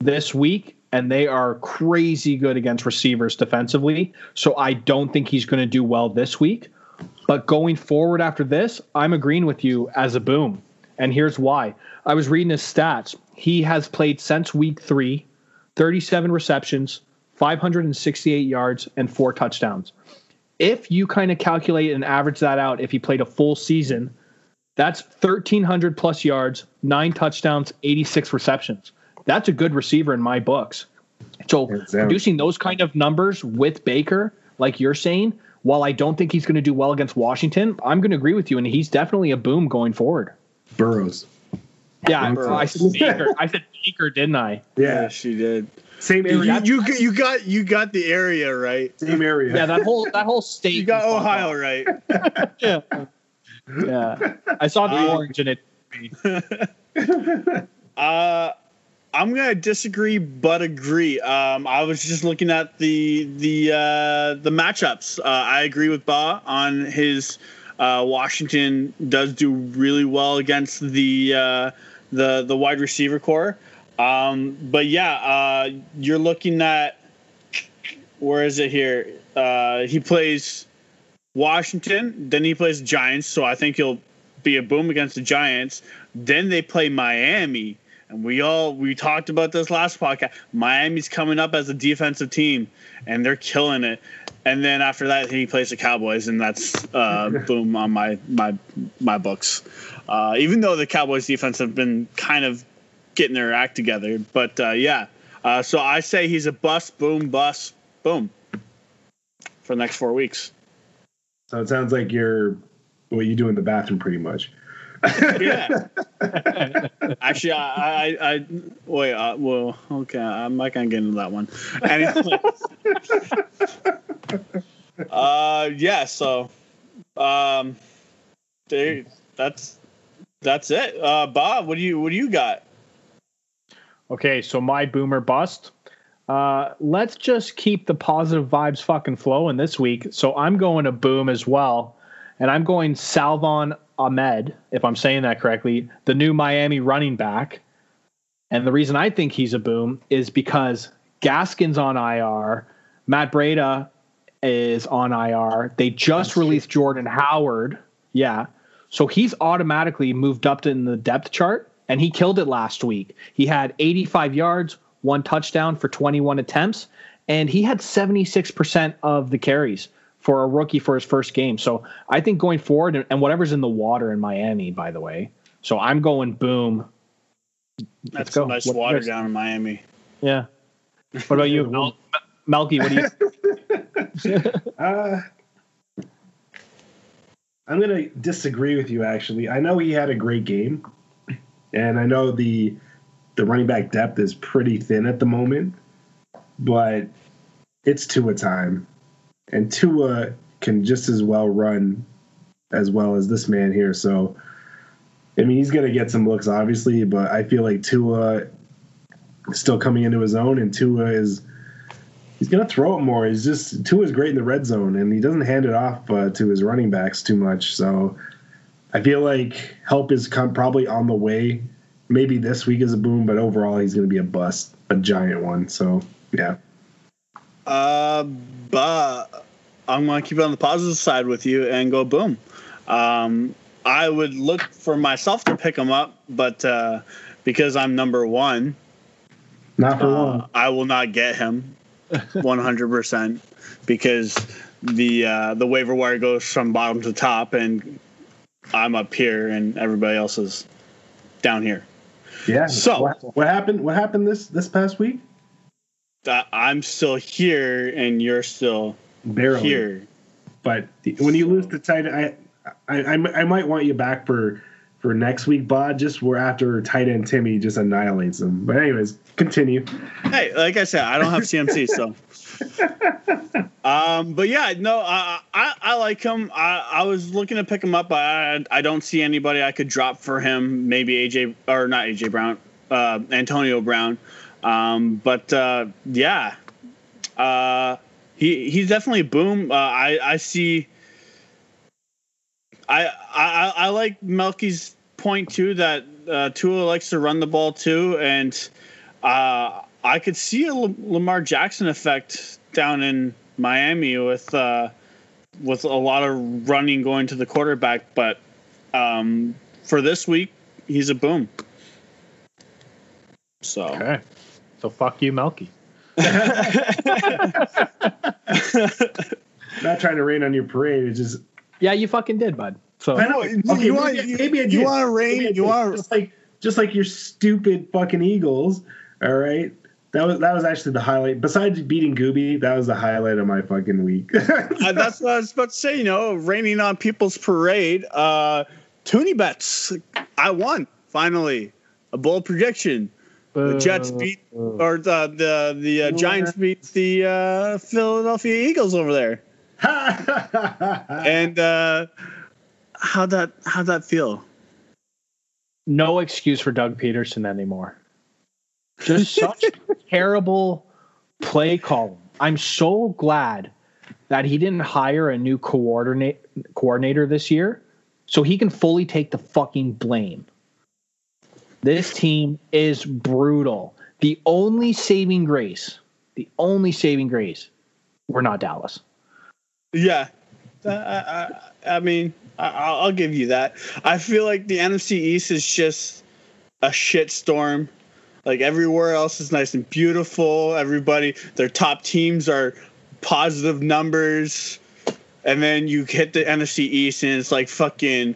this week and they are crazy good against receivers defensively. So I don't think he's going to do well this week. But going forward after this, I'm agreeing with you as a boom. And here's why. I was reading his stats. He has played since week three, 37 receptions, 568 yards, and four touchdowns. If you kind of calculate and average that out, if he played a full season, that's 1,300 plus yards, nine touchdowns, 86 receptions that's a good receiver in my books. So producing those kind of numbers with Baker, like you're saying, while I don't think he's going to do well against Washington, I'm going to agree with you, and he's definitely a boom going forward. Burrows. Yeah, Burrows. I said Baker. I said Baker, didn't I? Yeah, she did. Same area. You, you, you got you got the area right. Same area. Yeah, that whole that whole state. You got Ohio right. [LAUGHS] yeah. Yeah, I saw the Uh, orange in it. [LAUGHS] Uh, I'm gonna disagree, but agree. Um, I was just looking at the the uh, the matchups. Uh, I agree with Ba on his. Uh, Washington does do really well against the uh, the the wide receiver core. Um, but yeah, uh, you're looking at where is it here? Uh, he plays Washington, then he plays Giants. So I think he'll be a boom against the Giants. Then they play Miami, and we all we talked about this last podcast. Miami's coming up as a defensive team, and they're killing it. And then after that, he plays the Cowboys, and that's uh, [LAUGHS] boom on my my my books. Uh, even though the Cowboys defense have been kind of getting their act together, but uh, yeah. Uh, so I say he's a bust, boom, bust, boom, for the next four weeks. So it sounds like you're what you do in the bathroom, pretty much. yeah. [LAUGHS] Actually, I, I, I wait. Uh, well, okay, I'm not gonna get into that one. Anyway, [LAUGHS] uh, yeah. So, um, they, that's that's it. Uh, Bob, what do you what do you got? Okay, so my boomer bust. Uh, let's just keep the positive vibes fucking flowing this week. So I'm going to boom as well, and I'm going Salvon Ahmed, if I'm saying that correctly, the new Miami running back. And the reason I think he's a boom is because Gaskin's on IR, Matt Breida is on IR. They just That's released Jordan Howard. Yeah. So he's automatically moved up in the depth chart and he killed it last week. He had 85 yards, one touchdown for 21 attempts, and he had 76% of the carries for a rookie for his first game. So I think going forward, and- whatever's in the water in Miami, by the way. So I'm going boom. That's go. nice What- water down in Miami. Yeah. What about you, [LAUGHS] Mel- Melky? What do you? [LAUGHS] Uh, I'm gonna disagree with you. Actually, I know he had a great game, and I know the the running back depth is pretty thin at the moment, but it's Tua time, and Tua can just as well run as well as this man here. So, I mean, he's gonna get some looks, obviously, but I feel like Tua is still coming into his own, and Tua is he's gonna throw it more. He's just Tua's great in the red zone, and he doesn't hand it off uh, to his running backs too much. So I feel like help is come probably on the way. Maybe this week is a boom, but overall he's gonna be a bust, a giant one. So yeah, Uh, but I'm gonna keep it on the positive side with you and go boom. Um, I would look for myself to pick him up, but uh, because I'm number one, not for uh, long. I will not get him [LAUGHS] 100 percent because the uh, the waiver wire goes from bottom to top, and I'm up here, and everybody else is down here. Yeah. so- what, happened? What happened this this past week? Uh, I'm still here, and you're still Barely. here. But when you lose the tight, I, I, I, I might want you back for for next week, Bod. Just where after tight end Timmy just annihilates them. But anyways, continue. Hey, like I said, I don't have CMC, so. [LAUGHS] [LAUGHS] Um, but yeah, no, I, I I like him. I, I was looking to pick him up, but I I don't see anybody I could drop for him. Maybe AJ or not AJ Brown, uh, Antonio Brown. Um, but uh, yeah, uh, he he's definitely a boom. Uh, I I see. I I I like Melky's point too that uh, Tua likes to run the ball too, and uh, I could see a Lamar Jackson effect down in Miami with uh, with a lot of running going to the quarterback. But um, for this week, he's a boom. So Okay. So fuck you, Melky. [LAUGHS] Not trying to rain on your parade. It's just Yeah, you fucking did, bud. So I know. You- Okay, you maybe, want- I- maybe you wanna rain- you wanna- just like just like your stupid fucking Eagles. All right. That was that was actually the highlight. Besides beating Gooby, that was the highlight of my fucking week. [LAUGHS] uh, that's what I was about to say. You know, raining on people's parade. Uh, Toonie bets. I won finally. A bold prediction. The Jets beat or the the the uh, Giants beat the uh, Philadelphia Eagles over there. [LAUGHS] and uh, how that how that feel? No excuse for Doug Pederson anymore. Just such [LAUGHS] terrible play calling. I'm so glad that he didn't hire a new coordinate coordinator this year so he can fully take the fucking blame. This team is brutal. The only saving grace, the only saving grace, we're not Dallas. Yeah, I, I, I mean, I, will give you that. I feel like the NFC East is just a shitstorm. Like everywhere else is nice and beautiful. Everybody, their top teams are positive numbers, and then you hit the NFC East and it's like fucking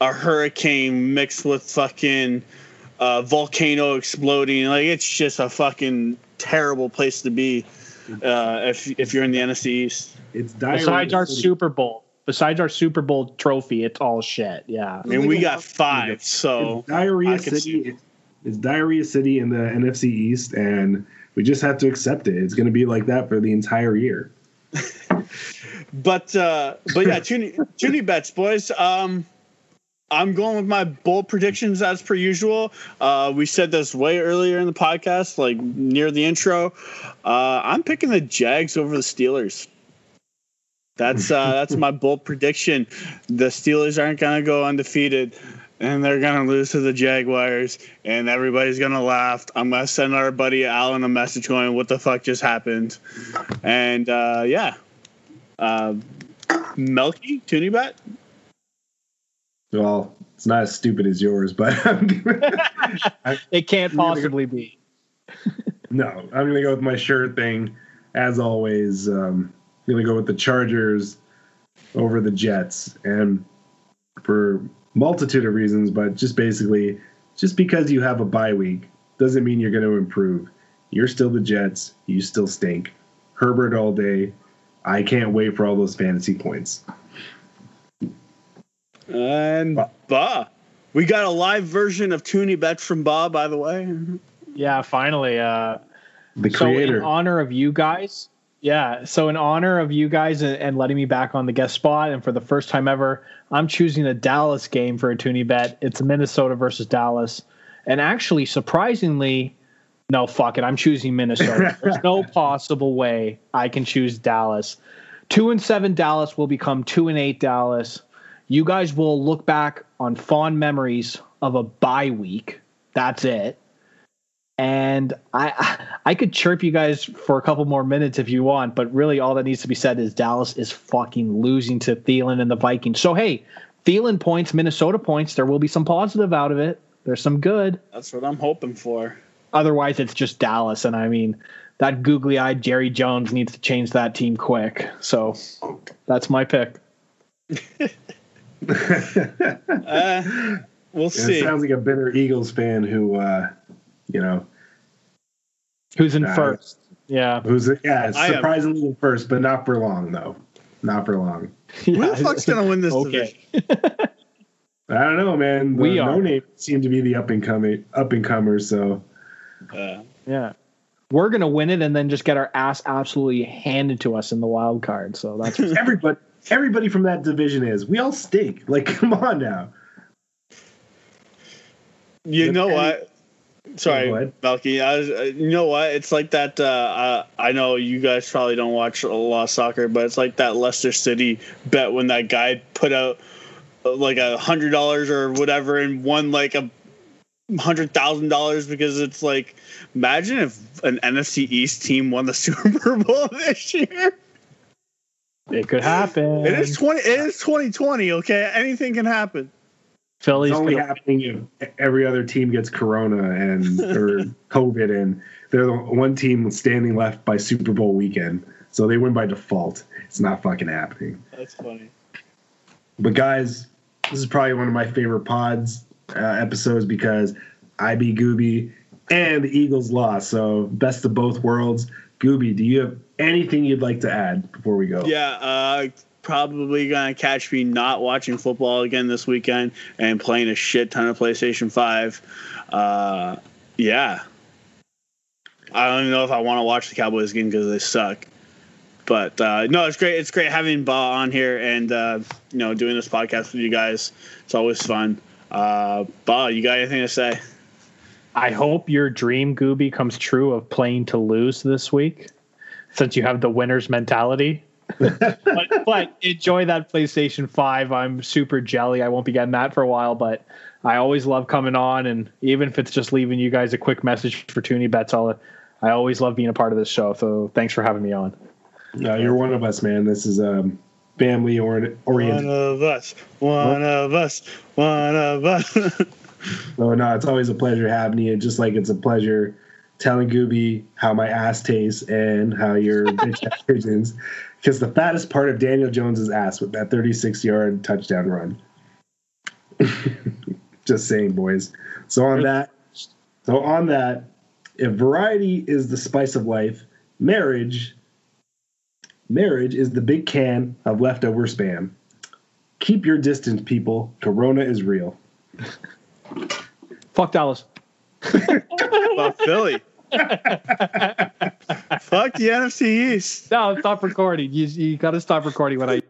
a hurricane mixed with fucking uh, volcano exploding. Like it's just a fucking terrible place to be uh, if if you're in the NFC East. It's besides our Super Bowl. Besides our Super Bowl trophy, it's all shit. Yeah, I mean we got five, so it's diarrhea city. It's diarrhea city in the NFC East, and we just have to accept it. It's going to be like that for the entire year. [LAUGHS] but uh, but yeah, Toonie bets, boys. Um, I'm going with my bold predictions as per usual. Uh, we said this way earlier in the podcast, like near the intro. Uh, I'm picking the Jags over the Steelers. That's uh, that's my bold prediction. The Steelers aren't gonna go undefeated, and they're gonna lose to the Jaguars, and everybody's gonna laugh. I'm gonna send our buddy Alan a message going, "What the fuck just happened?" And uh, yeah, uh, Melky Toonie bet. Well, it's not as stupid as yours, but [LAUGHS] [LAUGHS] it can't possibly go, be. [LAUGHS] no, I'm gonna go with my sure thing, as always. Um, I'm gonna go with the Chargers over the Jets, and for multitude of reasons, but just basically, just because you have a bye week doesn't mean you're going to improve. You're still the Jets. You still stink. Herbert all day. I can't wait for all those fantasy points. And Bob. We got a live version of Toonie Bet from Bob, by the way. Yeah, finally. Uh, the creator. So in honor of you guys, yeah. So in honor of you guys and, letting me back on the guest spot, and for the first time ever, I'm choosing a Dallas game for a Toonie Bet. It's Minnesota versus Dallas, and actually, surprisingly, no, fuck it, I'm choosing Minnesota. [LAUGHS] There's no possible way I can choose Dallas. Two and seven Dallas will become two and eight Dallas you guys will look back on fond memories of a bye week. That's it. And I I could chirp you guys for a couple more minutes if you want, but really all that needs to be said is Dallas is fucking losing to Thielen and the Vikings. So hey, Thielen points, Minnesota points, there will be some positive out of it. There's some good. That's what I'm hoping for. Otherwise it's just Dallas and I mean that googly-eyed Jerry Jones needs to change that team quick. So that's my pick. [LAUGHS] uh, we'll see. It sounds like a bitter Eagles fan who, uh, you know, who's in uh, first. Yeah, who's yeah, surprisingly in first, but not for long though. Not for long. [LAUGHS] Yeah. Who the fuck's gonna win this okay. [LAUGHS] I don't know, man. The we are. No name seem to be the up and coming up and comers. So, uh, yeah, we're gonna win it and then just get our ass absolutely handed to us in the wild card. So that's [LAUGHS] everybody everybody from that division is. We all stink. Like, come on now. You know what? Sorry, Melky. I was, uh, you know what? It's like that. Uh, I, I know you guys probably don't watch a lot of soccer, but it's like that Leicester City bet when that guy put out uh, like a hundred dollars or whatever and won like a hundred thousand dollars because it's like imagine if an NFC East team won the [LAUGHS] Super Bowl this year. It could happen. It is twenty. It is twenty twenty. Okay, anything can happen. Philly's it's only gonna, happening if every other team gets Corona and or [LAUGHS] COVID, and they're the one team standing left by Super Bowl weekend, so they win by default. It's not fucking happening. That's funny. But guys, this is probably one of my favorite pods uh, episodes because I be Gooby and the Eagles lost. So best of both worlds. Gooby, do you have anything you'd like to add before we go? Yeah, uh, probably gonna catch me not watching football again this weekend and playing a shit ton of PlayStation Five. Uh, yeah, I don't even know if I want to watch the Cowboys game because they suck. but uh, no, it's great. It's great having Ba on here and uh, you know doing this podcast with you guys. It's always fun. Uh, ba, you got anything to say? I hope your dream, Gooby, comes true of playing to lose this week, since you have the winner's mentality. But, but enjoy that PlayStation 5. I'm super jelly. I won't be getting that for a while, but I always love coming on, and even if it's just leaving you guys a quick message for Toonie Bets, I'll, I always love being a part of this show. So thanks for having me on. No, you're one of us, man. This is um, family oriented. One of us. One of us. One of us. no, [LAUGHS] no, it's always a pleasure having you. Just like it's a pleasure telling Gooby how my ass tastes and how your bitch [LAUGHS] ass pigeons. Because the fattest part of Daniel Jones's ass with that 36 yard touchdown run. [LAUGHS] Just saying, boys. So on that, so on that, if variety is the spice of life, marriage, marriage is the big can of leftover spam. Keep your distance, people. Corona is real. Fuck Dallas. [LAUGHS] Fuck Philly. Fuck the NFC East. No, stop recording. You, you got to stop recording when I.